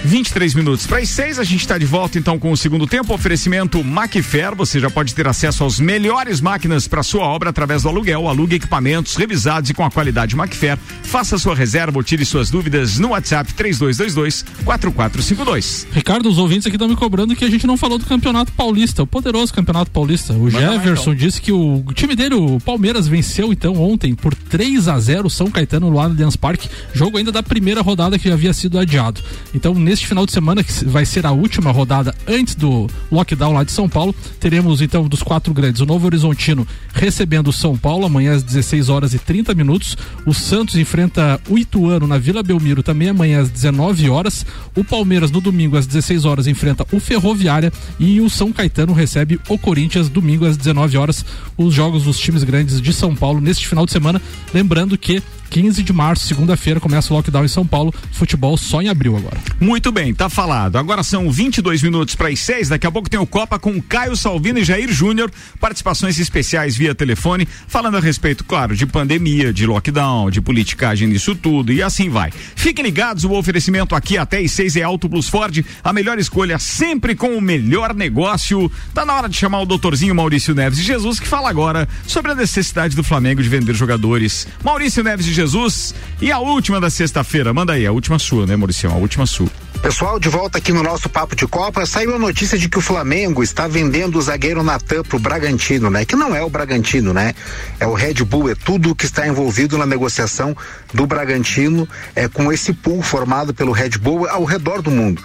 23 minutos para as 6, a gente está de volta então com o segundo tempo. Oferecimento Macfer, você já pode ter acesso às melhores máquinas para sua obra através do aluguel. Alugue equipamentos revisados e com a qualidade Macfer. Faça sua reserva ou tire suas dúvidas no WhatsApp 3222 4452. Ricardo, os ouvintes aqui estão me cobrando que a gente não falou do Campeonato Paulista, o poderoso Campeonato Paulista. O Manda Jefferson lá, então. disse que o time dele, o Palmeiras, venceu então ontem por 3 a 0 São Caetano no Allianz Parque, jogo ainda da primeira rodada que já havia sido adiado. Então, nesse neste final de semana, que vai ser a última rodada antes do lockdown lá de São Paulo, teremos então dos quatro grandes, o Novo Horizontino recebendo o São Paulo amanhã às 16 horas e 30 minutos. O Santos enfrenta o Ituano na Vila Belmiro também amanhã às 19 horas. O Palmeiras no domingo às 16 horas enfrenta o Ferroviária e o São Caetano recebe o Corinthians domingo às 19 horas. Os jogos dos times grandes de São Paulo neste final de semana. Lembrando que 15 de março, segunda-feira, começa o lockdown em São Paulo. Futebol só em abril agora. Muito bem, tá falado. Agora são 22 minutos para as 6. Daqui a pouco tem o Copa com Caio Salvino e Jair Júnior. Participações especiais via telefone, falando a respeito, claro, de pandemia, de lockdown, de politicagem nisso tudo e assim vai. Fiquem ligados, o oferecimento aqui até as 6 é Auto Plus Ford. A melhor escolha sempre com o melhor negócio. Tá na hora de chamar o doutorzinho Maurício Neves de Jesus, que fala agora sobre a necessidade do Flamengo de vender jogadores. Maurício Neves de Jesus. E a última da sexta-feira, manda aí, a última sua, né, Maurício? A última sua. Pessoal, de volta aqui no nosso Papo de Copa, saiu a notícia de que o Flamengo está vendendo o zagueiro Natan pro Bragantino, né? Que não é o Bragantino, né? É o Red Bull, é tudo que está envolvido na negociação do Bragantino é, com esse pool formado pelo Red Bull ao redor do mundo.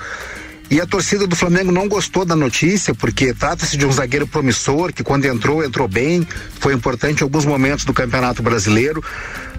E a torcida do Flamengo não gostou da notícia, porque trata-se de um zagueiro promissor, que quando entrou, entrou bem, foi importante em alguns momentos do Campeonato Brasileiro.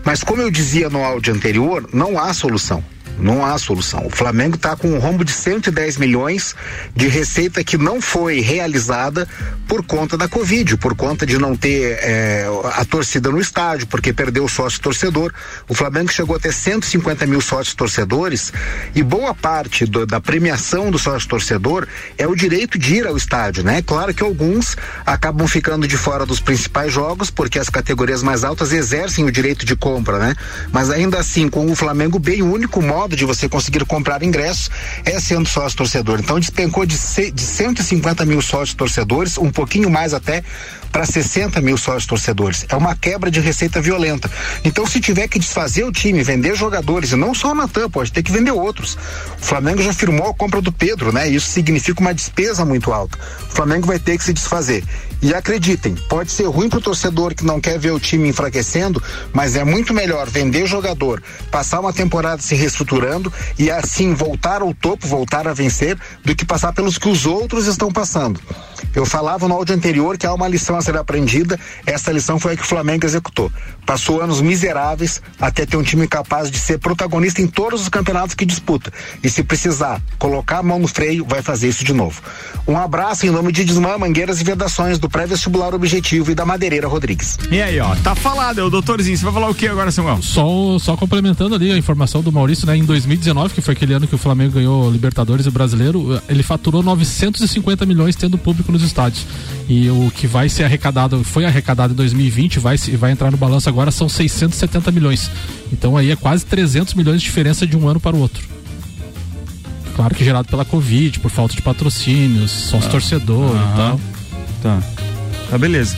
Mas como eu dizia no áudio anterior, não há solução. Não há solução. O Flamengo está com um rombo de 110 milhões de receita que não foi realizada por conta da Covid, por conta de não ter eh, a torcida no estádio, porque perdeu o sócio torcedor. O Flamengo chegou a ter 150 mil sócios torcedores e boa parte do, da premiação do sócio torcedor é o direito de ir ao estádio, né? Claro que alguns acabam ficando de fora dos principais jogos, porque as categorias mais altas exercem o direito de compra, né? Mas ainda assim, com o Flamengo bem, o único modo de você conseguir comprar ingressos é sendo sócio torcedor. Então despencou de, c- de 150 mil sócios torcedores, um pouquinho mais até, para 60 mil sócios torcedores. É uma quebra de receita violenta. Então, se tiver que desfazer o time, vender jogadores, e não só o Natan, pode ter que vender outros. O Flamengo já firmou a compra do Pedro, né? Isso significa uma despesa muito alta. O Flamengo vai ter que se desfazer. E acreditem, pode ser ruim pro torcedor que não quer ver o time enfraquecendo, mas é muito melhor vender jogador, passar uma temporada se reestruturando e assim voltar ao topo, voltar a vencer, do que passar pelos que os outros estão passando. Eu falava no áudio anterior que há uma lição a ser aprendida, essa lição foi a que o Flamengo executou. Passou anos miseráveis até ter um time capaz de ser protagonista em todos os campeonatos que disputa. E se precisar colocar a mão no freio, vai fazer isso de novo. Um abraço em nome de Desmã, Mangueiras e Vedações do pré-vestibular Objetivo e da Madeireira Rodrigues. E aí, ó, tá falado, é o doutorzinho. Você vai falar o que agora, Samuel? Só, só complementando ali a informação do Maurício, né? Em 2019, que foi aquele ano que o Flamengo ganhou Libertadores e Brasileiro, ele faturou 950 milhões tendo público nos estádios. E o que vai ser arrecadado, foi arrecadado em 2020, vai, se- vai entrar no balanço agora, são 670 milhões. Então aí é quase 300 milhões de diferença de um ano para o outro. Claro que gerado pela Covid, por falta de patrocínios, sócio torcedor e Aham. tal. Tá. Tá, beleza.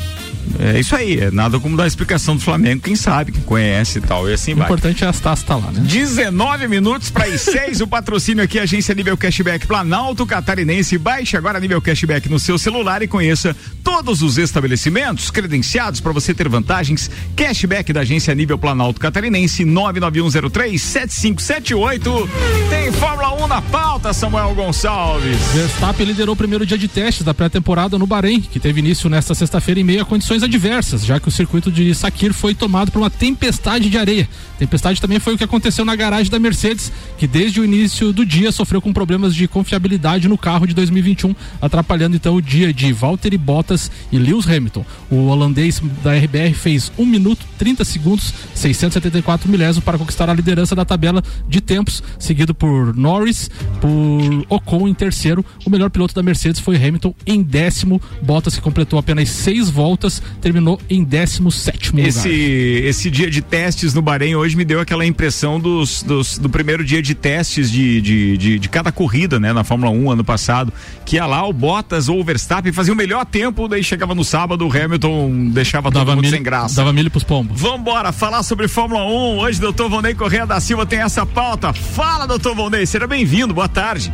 É isso aí, é nada como dar explicação do Flamengo, quem sabe, quem conhece e tal, e assim O vai. importante é as taças tá lá, né? 19 minutos para as 6, o patrocínio aqui, agência Nível Cashback Planalto Catarinense. Baixe agora Nível Cashback no seu celular e conheça todos os estabelecimentos credenciados para você ter vantagens. Cashback da agência Nível Planalto Catarinense 991037578. Tem Fórmula 1 na pauta, Samuel Gonçalves. Verstappen liderou o primeiro dia de testes da pré-temporada no Bahrein, que teve início nesta sexta-feira em meio a condições adversas, já que o circuito de Sakir foi tomado por uma tempestade de areia. Tempestade também foi o que aconteceu na garagem da Mercedes, que desde o início do dia sofreu com problemas de confiabilidade no carro de 2021, atrapalhando então o dia de Valtteri Bottas e Lewis Hamilton. O holandês da RBR fez 1 minuto 30 segundos, 674 milésimos para conquistar a liderança da tabela de tempos, seguido por Norris, por Ocon em terceiro. O melhor piloto da Mercedes foi Hamilton em décimo. Bottas, que completou apenas seis voltas, terminou em décimo sétimo Esse, lugar. esse dia de testes no Bahrein hoje me deu aquela impressão dos, dos- do primeiro dia de testes de, de, de, de cada corrida, né? Na Fórmula 1 ano passado, que ia lá o Bottas ou o Verstappen fazia o melhor tempo, daí chegava no sábado, o Hamilton deixava todo mundo milho, sem graça. dava milho pros pombos. Vambora, falar sobre Fórmula 1. Hoje, doutor Vonei Correia da Silva tem essa pauta. Fala, doutor Vonei, seja bem-vindo, boa tarde.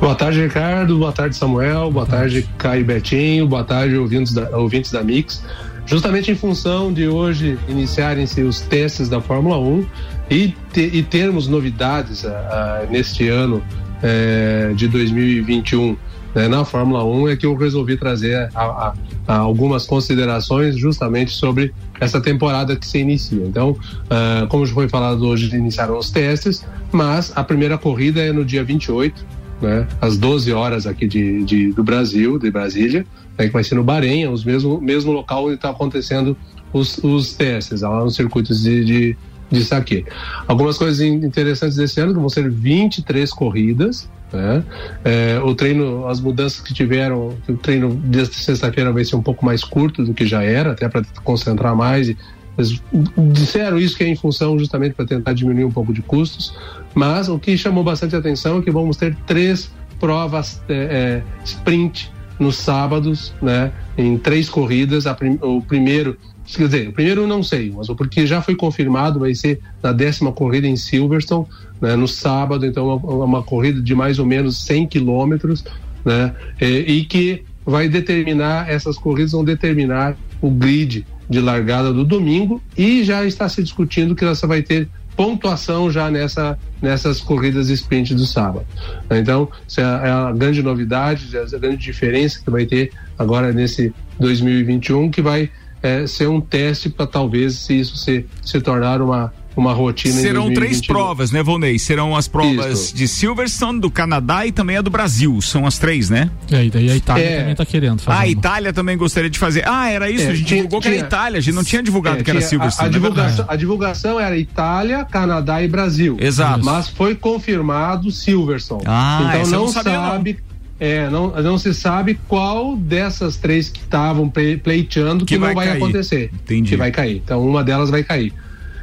Boa tarde, Ricardo. Boa tarde, Samuel. Boa tarde, Caio Betinho. Boa tarde, ouvintes da, ouvintes da Mix. Justamente em função de hoje iniciarem-se os testes da Fórmula 1 e, te- e termos novidades ah, ah, neste ano eh, de 2021 né, na Fórmula 1, é que eu resolvi trazer a- a- a algumas considerações justamente sobre essa temporada que se inicia. Então, ah, como já foi falado hoje, iniciaram os testes, mas a primeira corrida é no dia 28, né, às 12 horas aqui de, de- do Brasil, de Brasília, né, que vai ser no Bahrein, é o mesmo, mesmo local onde está acontecendo os, os testes, lá nos circuitos de, de, de saque. Algumas coisas in- interessantes desse ano, que vão ser 23 corridas, né? É, o treino, as mudanças que tiveram, o treino desta sexta-feira vai ser um pouco mais curto do que já era, até para concentrar mais. Eles disseram isso que é em função justamente para tentar diminuir um pouco de custos, mas o que chamou bastante atenção é que vamos ter três provas é, é, sprint nos sábados, né? Em três corridas. Prim- o primeiro, quer dizer, o primeiro não sei, mas porque já foi confirmado vai ser na décima corrida em Silverstone, né? No sábado, então é uma, uma corrida de mais ou menos 100 quilômetros, né? E, e que vai determinar essas corridas vão determinar o grid de largada do domingo e já está se discutindo que essa vai ter pontuação já nessa, nessas corridas sprint do sábado. Então, essa é a grande novidade, a grande diferença que vai ter agora nesse 2021, que vai é, ser um teste para talvez se isso se, se tornar uma, uma rotina Serão três provas, né, Volney? Serão as provas Isso. de Silverstone, do Canadá e também a do Brasil. São as três, né? É, e daí a Itália é. também tá querendo fazer. Ah, a Itália também gostaria de fazer. Ah, era isso, é, a gente tinha, divulgou tinha, que era Itália, a gente não tinha divulgado é, que era Silverstone. A, a, divulgação, a divulgação era Itália, Canadá e Brasil. Exato. Mas foi confirmado Silverstone. Ah, então não, não sabe. Não. É, não, não se sabe qual dessas três que estavam pleiteando que, que vai não vai cair. acontecer. Entendi. Que vai cair. Então uma delas vai cair.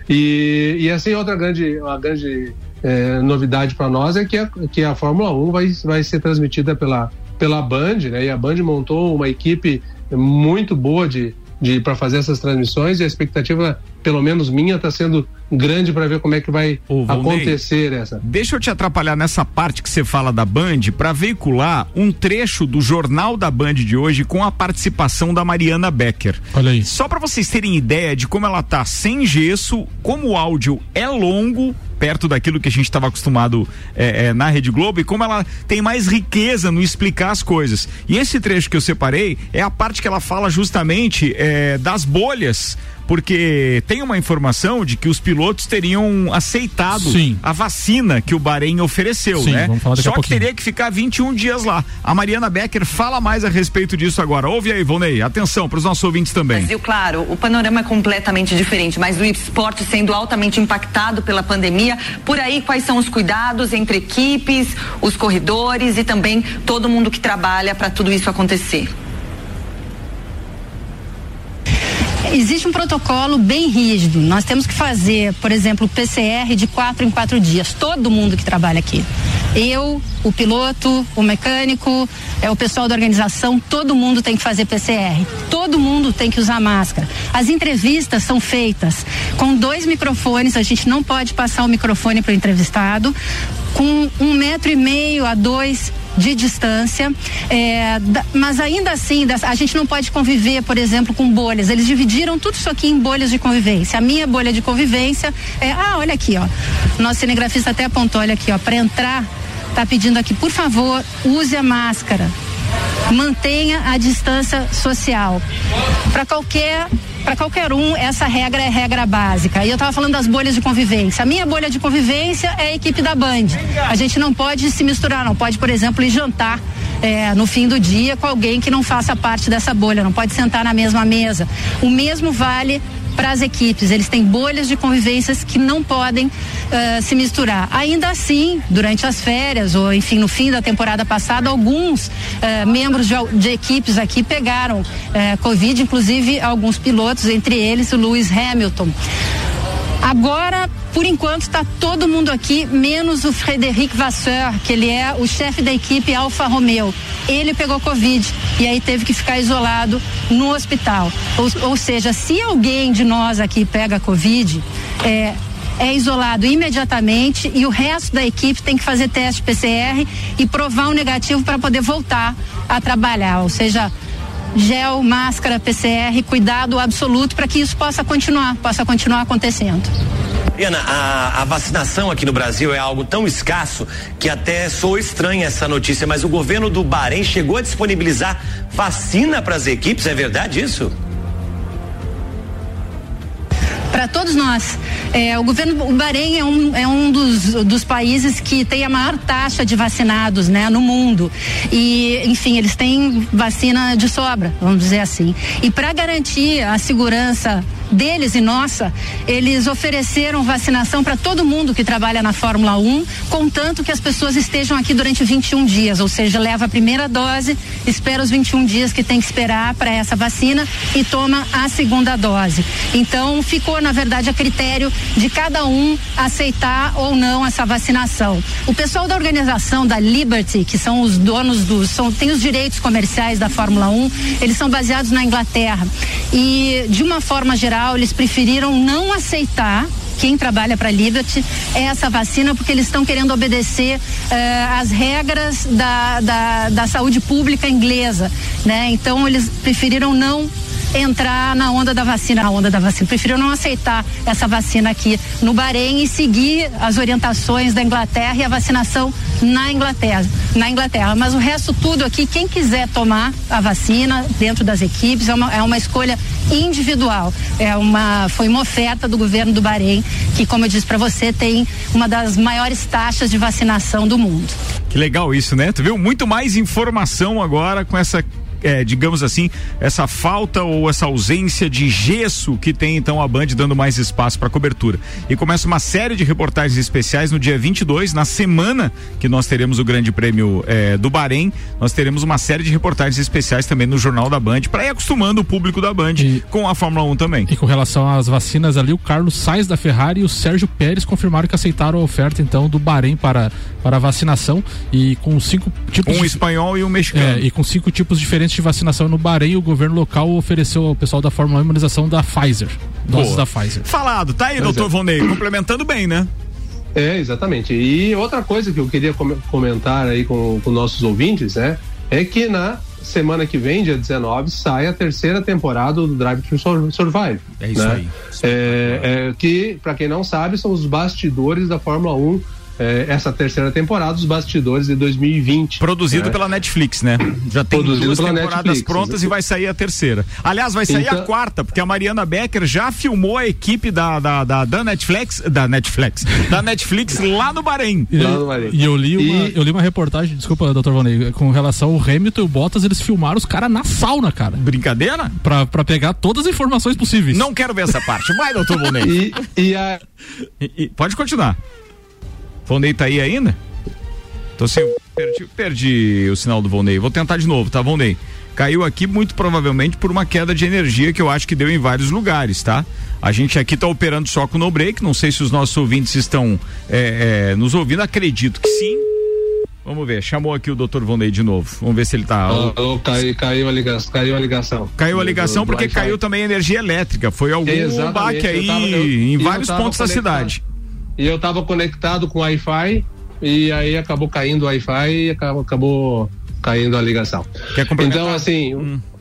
E, e assim, outra grande, uma grande é, novidade para nós é que a, que a Fórmula 1 vai, vai ser transmitida pela, pela Band, né? E a Band montou uma equipe muito boa de, de para fazer essas transmissões e a expectativa, pelo menos minha, está sendo grande para ver como é que vai Ô, acontecer essa. Deixa eu te atrapalhar nessa parte que você fala da Band para veicular um trecho do jornal da Band de hoje com a participação da Mariana Becker. Olha aí. Só para vocês terem ideia de como ela tá sem gesso, como o áudio é longo, perto daquilo que a gente estava acostumado é, é, na Rede Globo e como ela tem mais riqueza no explicar as coisas. E esse trecho que eu separei é a parte que ela fala justamente é, das bolhas porque tem uma informação de que os pilotos teriam aceitado Sim. a vacina que o Bahrein ofereceu, Sim, né? Só que teria que ficar 21 dias lá. A Mariana Becker fala mais a respeito disso agora. Ouve aí, Volney, atenção para os nossos ouvintes também. Brasil, claro, o panorama é completamente diferente, mas o esporte sendo altamente impactado pela pandemia, por aí quais são os cuidados entre equipes, os corredores e também todo mundo que trabalha para tudo isso acontecer? Existe um protocolo bem rígido. Nós temos que fazer, por exemplo, PCR de quatro em quatro dias. Todo mundo que trabalha aqui. Eu, o piloto, o mecânico, é o pessoal da organização, todo mundo tem que fazer PCR. Todo mundo tem que usar máscara. As entrevistas são feitas com dois microfones, a gente não pode passar o microfone para o entrevistado, com um metro e meio a dois de distância, é, mas ainda assim a gente não pode conviver, por exemplo, com bolhas. Eles dividiram tudo isso aqui em bolhas de convivência. A minha bolha de convivência é, ah, olha aqui, ó. Nosso cinegrafista até apontou, olha aqui, ó, para entrar, tá pedindo aqui, por favor, use a máscara. Mantenha a distância social. Para qualquer para qualquer um, essa regra é regra básica. E eu estava falando das bolhas de convivência. A minha bolha de convivência é a equipe da Band. A gente não pode se misturar, não pode, por exemplo, ir jantar é, no fim do dia com alguém que não faça parte dessa bolha, não pode sentar na mesma mesa. O mesmo vale para as equipes. Eles têm bolhas de convivências que não podem uh, se misturar. Ainda assim, durante as férias, ou enfim, no fim da temporada passada, alguns uh, membros de, de, equipes aqui pegaram uh, Covid, inclusive alguns pilotos, entre eles o Lewis Hamilton. Agora, por enquanto, está todo mundo aqui, menos o Frederic Vasseur, que ele é o chefe da equipe Alfa Romeo. Ele pegou Covid e aí teve que ficar isolado no hospital. Ou, ou seja, se alguém de nós aqui pega Covid, é, é isolado imediatamente e o resto da equipe tem que fazer teste PCR e provar um negativo para poder voltar a trabalhar. Ou seja, gel, máscara, PCR, cuidado absoluto para que isso possa continuar, possa continuar acontecendo. Ana, a, a, vacinação aqui no Brasil é algo tão escasso que até sou estranha essa notícia, mas o governo do Bahrein chegou a disponibilizar vacina para as equipes, é verdade isso? Para todos nós. É, o governo, o Bahrein é um, é um dos, dos países que tem a maior taxa de vacinados, né, no mundo. E, enfim, eles têm vacina de sobra, vamos dizer assim. E para garantir a segurança deles e nossa, eles ofereceram vacinação para todo mundo que trabalha na Fórmula 1, contanto que as pessoas estejam aqui durante 21 dias, ou seja, leva a primeira dose, espera os 21 dias que tem que esperar para essa vacina e toma a segunda dose. Então, ficou na verdade a critério de cada um aceitar ou não essa vacinação. O pessoal da organização da Liberty, que são os donos dos, são tem os direitos comerciais da Fórmula 1, eles são baseados na Inglaterra. E de uma forma geral geral, eles preferiram não aceitar quem trabalha para a Liberty essa vacina porque eles estão querendo obedecer uh, as regras da, da, da, saúde pública inglesa, né? Então eles preferiram não entrar na onda da vacina, na onda da vacina. Preferiram não aceitar essa vacina aqui no Bahrein e seguir as orientações da Inglaterra e a vacinação na Inglaterra, na Inglaterra. Mas o resto tudo aqui, quem quiser tomar a vacina dentro das equipes é uma, é uma escolha individual. É uma foi uma oferta do governo do Bahrein que, como eu disse para você, tem uma das maiores taxas de vacinação do mundo. Que legal isso, né? Tu viu muito mais informação agora com essa é, digamos assim, essa falta ou essa ausência de gesso que tem então a Band dando mais espaço para cobertura. E começa uma série de reportagens especiais no dia 22, na semana que nós teremos o Grande Prêmio é, do Bahrein, nós teremos uma série de reportagens especiais também no Jornal da Band, para ir acostumando o público da Band e, com a Fórmula 1 também. E com relação às vacinas ali, o Carlos Sainz da Ferrari e o Sérgio Pérez confirmaram que aceitaram a oferta então do Bahrein para, para vacinação e com cinco tipos. Um de, espanhol e um mexicano. É, e com cinco tipos diferentes de vacinação no Bahrein, o governo local ofereceu ao pessoal da Fórmula 1 a imunização da Pfizer. Doses Boa. da Pfizer. Falado, tá aí, Pois doutor é. Vonei, complementando bem, né? É, exatamente. E outra coisa que eu queria com- comentar aí com, com nossos ouvintes, né? É que na semana que vem, dia 19, sai a terceira temporada do Drive to Sur- Survive. É isso né? aí. É, é, que, para quem não sabe, são os bastidores da Fórmula 1. É, essa terceira temporada, os bastidores de 2020. Produzido né? pela Netflix, né? Já tem Produzido duas temporadas Netflix, prontas exatamente. e vai sair a terceira. Aliás, vai sair a Então- quarta, porque a Mariana Becker já filmou a equipe da, da, da, da Netflix, da Netflix, da Netflix lá no Bahrein. E, e eu li uma, eu li uma reportagem, desculpa, doutor Vonei, com relação ao Hamilton e o Bottas, eles filmaram os caras na sauna, cara. Brincadeira? Pra, pra pegar todas as informações possíveis. Não quero ver essa parte. Vai, doutor Vonei. E, e a... pode continuar. Vonei tá aí ainda? Tô sem. Perdi, perdi o sinal do Vonei. Vou tentar de novo, tá, Vonei? Caiu aqui muito provavelmente por uma queda de energia que eu acho que deu em vários lugares, tá? A gente aqui tá operando só com no break. Não sei se os nossos ouvintes estão é, é, nos ouvindo. Acredito que sim. Vamos ver. Chamou aqui o doutor Vonei de novo. Vamos ver se ele tá. Ó, ó, caiu, caiu a ligação. Caiu a ligação. Caiu a ligação porque caiu também a energia elétrica. Foi algum Exatamente, baque aí tava- eu- em vários pontos da cidade. E eu tava conectado com Wi-Fi e aí acabou caindo o Wi-Fi e acabou, acabou caindo a ligação. Então, assim,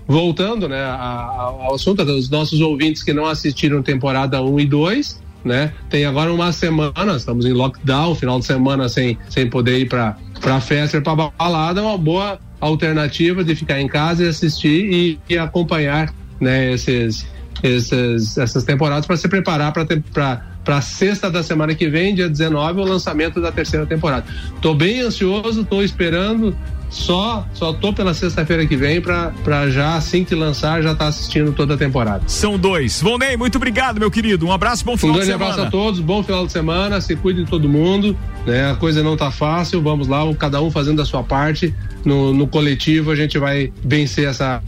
voltando né, a- a- ao assunto dos nossos ouvintes que não assistiram temporada 1 e 2, né? Tem agora uma semana, estamos em lockdown, final de semana sem, sem poder ir para para festa, para balada, é uma boa alternativa de ficar em casa e assistir e, e acompanhar, né, esses esses, essas temporadas para se preparar para para sexta da semana que vem, dia 19, o lançamento da terceira temporada. Tô bem ansioso, tô esperando, só só tô pela sexta-feira que vem para já assim que lançar já tá assistindo toda a temporada. São dois. Vonei, muito obrigado, meu querido. Um abraço, bom Um final de grande semana. abraço a todos, bom final de semana, se cuide de todo mundo, né? A coisa não tá fácil, vamos lá, cada um fazendo a sua parte, no, no coletivo a gente vai vencer essa,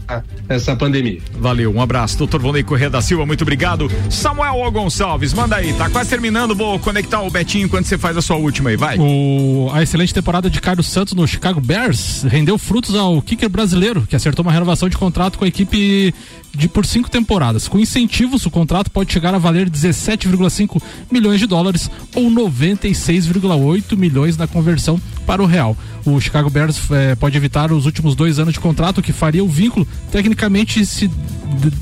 essa pandemia. Valeu, um abraço. Doutor Vonei Corrêa da Silva, muito obrigado. Samuel O. Gonçalves, manda aí, tá quase terminando. Vou conectar o Betinho enquanto você faz a sua última aí, vai. O, a excelente temporada de Carlos Santos no Chicago Bears rendeu frutos ao kicker brasileiro, que acertou uma renovação de contrato com a equipe de por cinco temporadas. Com incentivos, o contrato pode chegar a valer 17,5 milhões de dólares ou 96,8 milhões na conversão para o real. O Chicago Bears eh, pode evitar os últimos dois anos de contrato, que faria o vínculo, tecnicamente, se,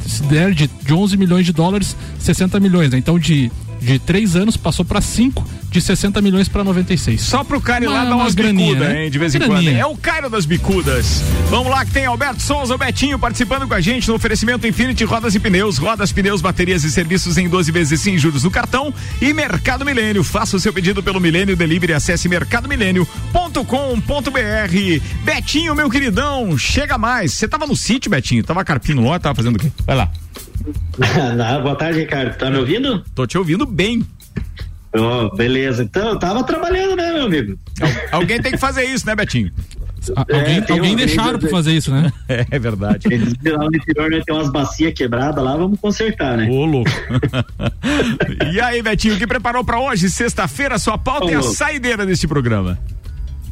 se der de, de 11 milhões de dólares, 60 milhões. Né? Então, de de três anos passou para cinco, de 60 milhões para 96. Só pro cara ir lá Uma- dar umas bicudas, né? hein, de vez em Graninha. quando. É o Cairo das bicudas. Vamos lá que tem Alberto Souza, o Betinho participando com a gente no oferecimento Infinity Rodas e Pneus, rodas, pneus, baterias e serviços em 12 vezes sem juros no cartão e Mercado Milênio. Faça o seu pedido pelo Milênio Delivery, acesse mercadomilênio.com.br. Betinho, meu queridão, chega mais. Você tava no sítio, Betinho? Tava carpindo lá, tava fazendo o quê? Vai lá. Não, boa tarde, Ricardo. Tá me ouvindo? Tô te ouvindo bem. Oh, beleza. Então, eu tava trabalhando, né, meu amigo? Alguém tem que fazer isso, né, Betinho? alguém tem alguém uma- deixaram pra fazer isso, né? É, verdade. Eles lá no interior né, tem umas bacias quebradas lá, vamos consertar, né? Ô, louco. e aí, Betinho, o que preparou pra hoje? Sexta-feira, sua pauta é a Ô, louco. saideira deste programa.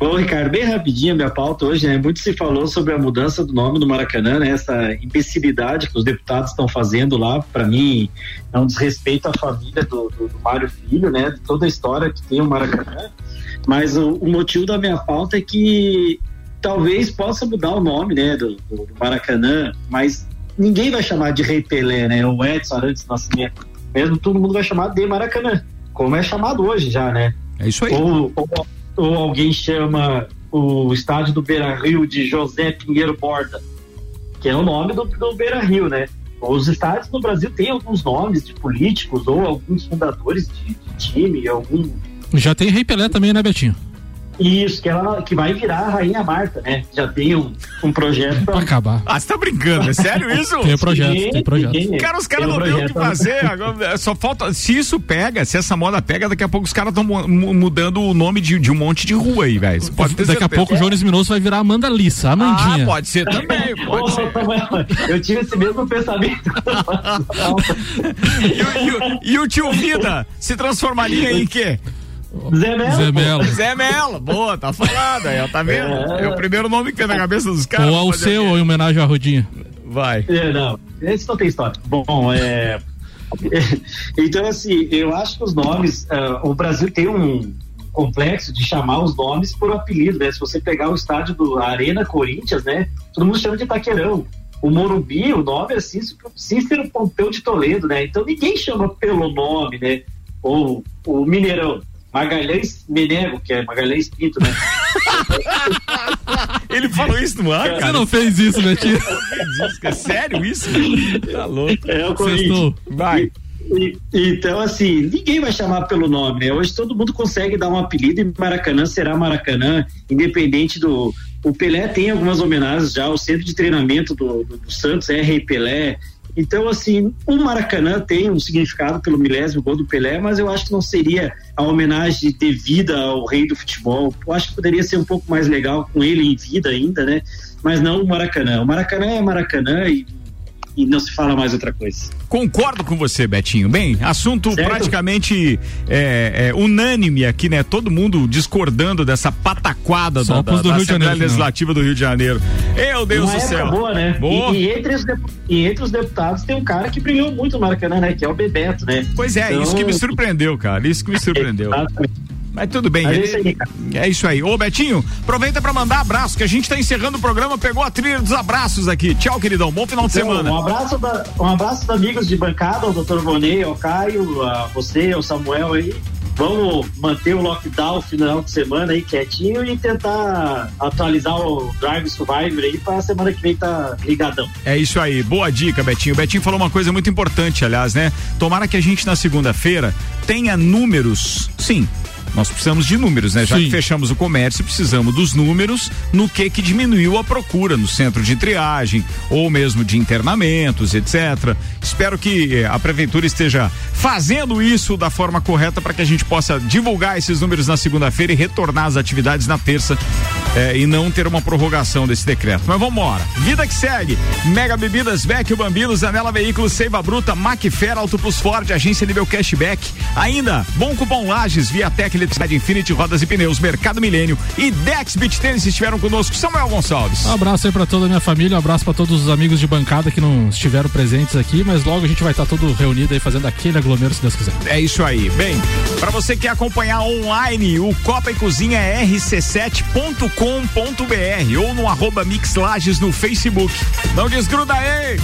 Bom, Ricardo, bem rapidinho a minha pauta hoje, né? Muito se falou sobre a mudança do nome do Maracanã, né? Essa imbecilidade que os deputados estão fazendo lá, para mim, é um desrespeito à família do, do, do Mário Filho, né? De toda a história que tem o Maracanã. Mas o, o motivo da minha pauta é que talvez possa mudar o nome, né? Do, do- Maracanã, mas ninguém vai chamar de Rei Pelé, né? O Edson antes do nascimento. Mesmo todo mundo vai chamar de Maracanã, como é chamado hoje já, né? É isso aí. Ou, ou, ou alguém chama o estádio do Beira Rio de José Pinheiro Borda, que é o nome do, do Beira Rio, né? Os estádios no Brasil têm alguns nomes de políticos ou alguns fundadores de, de time, algum. Já tem Rei Pelé também, né, Betinho? Isso, que ela que vai virar a Rainha Marta, né? Já tem um, um projeto pra acabar. Ah, você tá brincando, é sério isso? Tem projeto, tem, tem projeto. Tem, Cara, os caras tem um não têm o que projeto. fazer. Agora, só falta. Se isso pega, se essa moda pega, daqui a pouco os caras estão mudando o nome de, de um monte de rua aí, velho. Pode ter Daqui a certeza. pouco o Jones Minoso vai virar Amanda Lissa, a Amandinha. Ah, pode ser também, pode ser. Eu tive esse mesmo pensamento. E, o- e o- e o tio Vida se transformaria em quê? Zé Melo. Zé Melo. Zé Melo, boa, tá falado aí, ó, tá vendo? É, o primeiro nome que tem na cabeça dos caras. Ou ao Fazer seu, ou em homenagem à Rodinha. Vai. É, não, esse não tem história. Bom, é. Então, assim, eu acho que os nomes. ah, o Brasil tem um complexo de chamar os nomes por apelido, né? Se você pegar o estádio do Arena Corinthians, né? Todo mundo chama de Taqueirão. O Morumbi, o nome é Cícero, Cícero Pompeu de Toledo, né? Então ninguém chama pelo nome, né? Ou o Mineirão. Magalhães Menego, que é Magalhães Pinto, né? Ele falou isso no ar, Você cara? não fez isso, Betinho? É sério isso? Tá louco. É o. Corinthians. Vai. E- então, assim, ninguém vai chamar pelo nome, né? Hoje todo mundo consegue dar um apelido e Maracanã será Maracanã, independente do. O Pelé tem algumas homenagens já, o centro de treinamento do, do- do Santos é Rei Pelé. Então, assim, o Maracanã tem um significado pelo milésimo gol do Pelé, mas eu acho que não seria a homenagem devida ao rei do futebol. Eu acho que poderia ser um pouco mais legal com ele em vida ainda, né? Mas não o Maracanã. O Maracanã é Maracanã e, e não se fala mais outra coisa. Concordo com você, Betinho. Bem, assunto Certo. praticamente é, é, unânime aqui, né? Todo mundo discordando dessa pataquada Só da, da, do da Rio de Assembleia Janeiro, Legislativa do Rio de Janeiro. Meu Deus Uma do céu. boa, né? Boa. E, e entre os, e entre os deputados tem um cara que brilhou muito no Maracanã, né? Que é o Bebeto, né? Pois é, Então, isso que me surpreendeu, cara. Isso que me surpreendeu. Mas tudo bem. É isso aí. É isso aí. Ô, Betinho, aproveita pra mandar abraço, que a gente tá encerrando o programa, pegou a trilha dos abraços aqui. Tchau, queridão. Bom final de Então, semana. Um abraço, da, um abraço dos amigos de bancada, ao Dr. Vonei, ao Caio, a você, ao Samuel aí. Vamos manter o lockdown final de semana aí quietinho e tentar atualizar o Drive Survivor aí pra semana que vem tá ligadão. É isso aí, boa dica, Betinho. O Betinho falou uma coisa muito importante, aliás, né? Tomara que a gente na segunda-feira tenha números, sim. Nós precisamos de números, né? Já Sim. que fechamos o comércio, precisamos dos números no que que diminuiu a procura no centro de triagem ou mesmo de internamentos, etc. Espero que eh, a prefeitura esteja fazendo isso da forma correta para que a gente possa divulgar esses números na segunda-feira e retornar às atividades na terça eh, e não ter uma prorrogação desse decreto. Mas vamos embora. Vida que segue. Mega Bebidas, Vecchio Bambinos, Zanela Veículos, Seiva Bruta, Macfer, Auto Plus Ford, Agência Nível Cashback. Ainda, Bom Cupom Lages, Viatec, Eletricidade Infinity, Rodas e Pneus, Mercado Milênio e Dex Beach Tênis estiveram conosco. Samuel Gonçalves. Um abraço aí pra toda a minha família, um abraço pra todos os amigos de bancada que não estiveram presentes aqui, mas logo a gente vai estar todo reunido aí fazendo aquele aglomero, se Deus quiser. É isso aí. Bem, para você que quer acompanhar online, o Copa e Cozinha é rc7.com.br ou no arroba Mix Lages no Facebook. Não desgruda aí!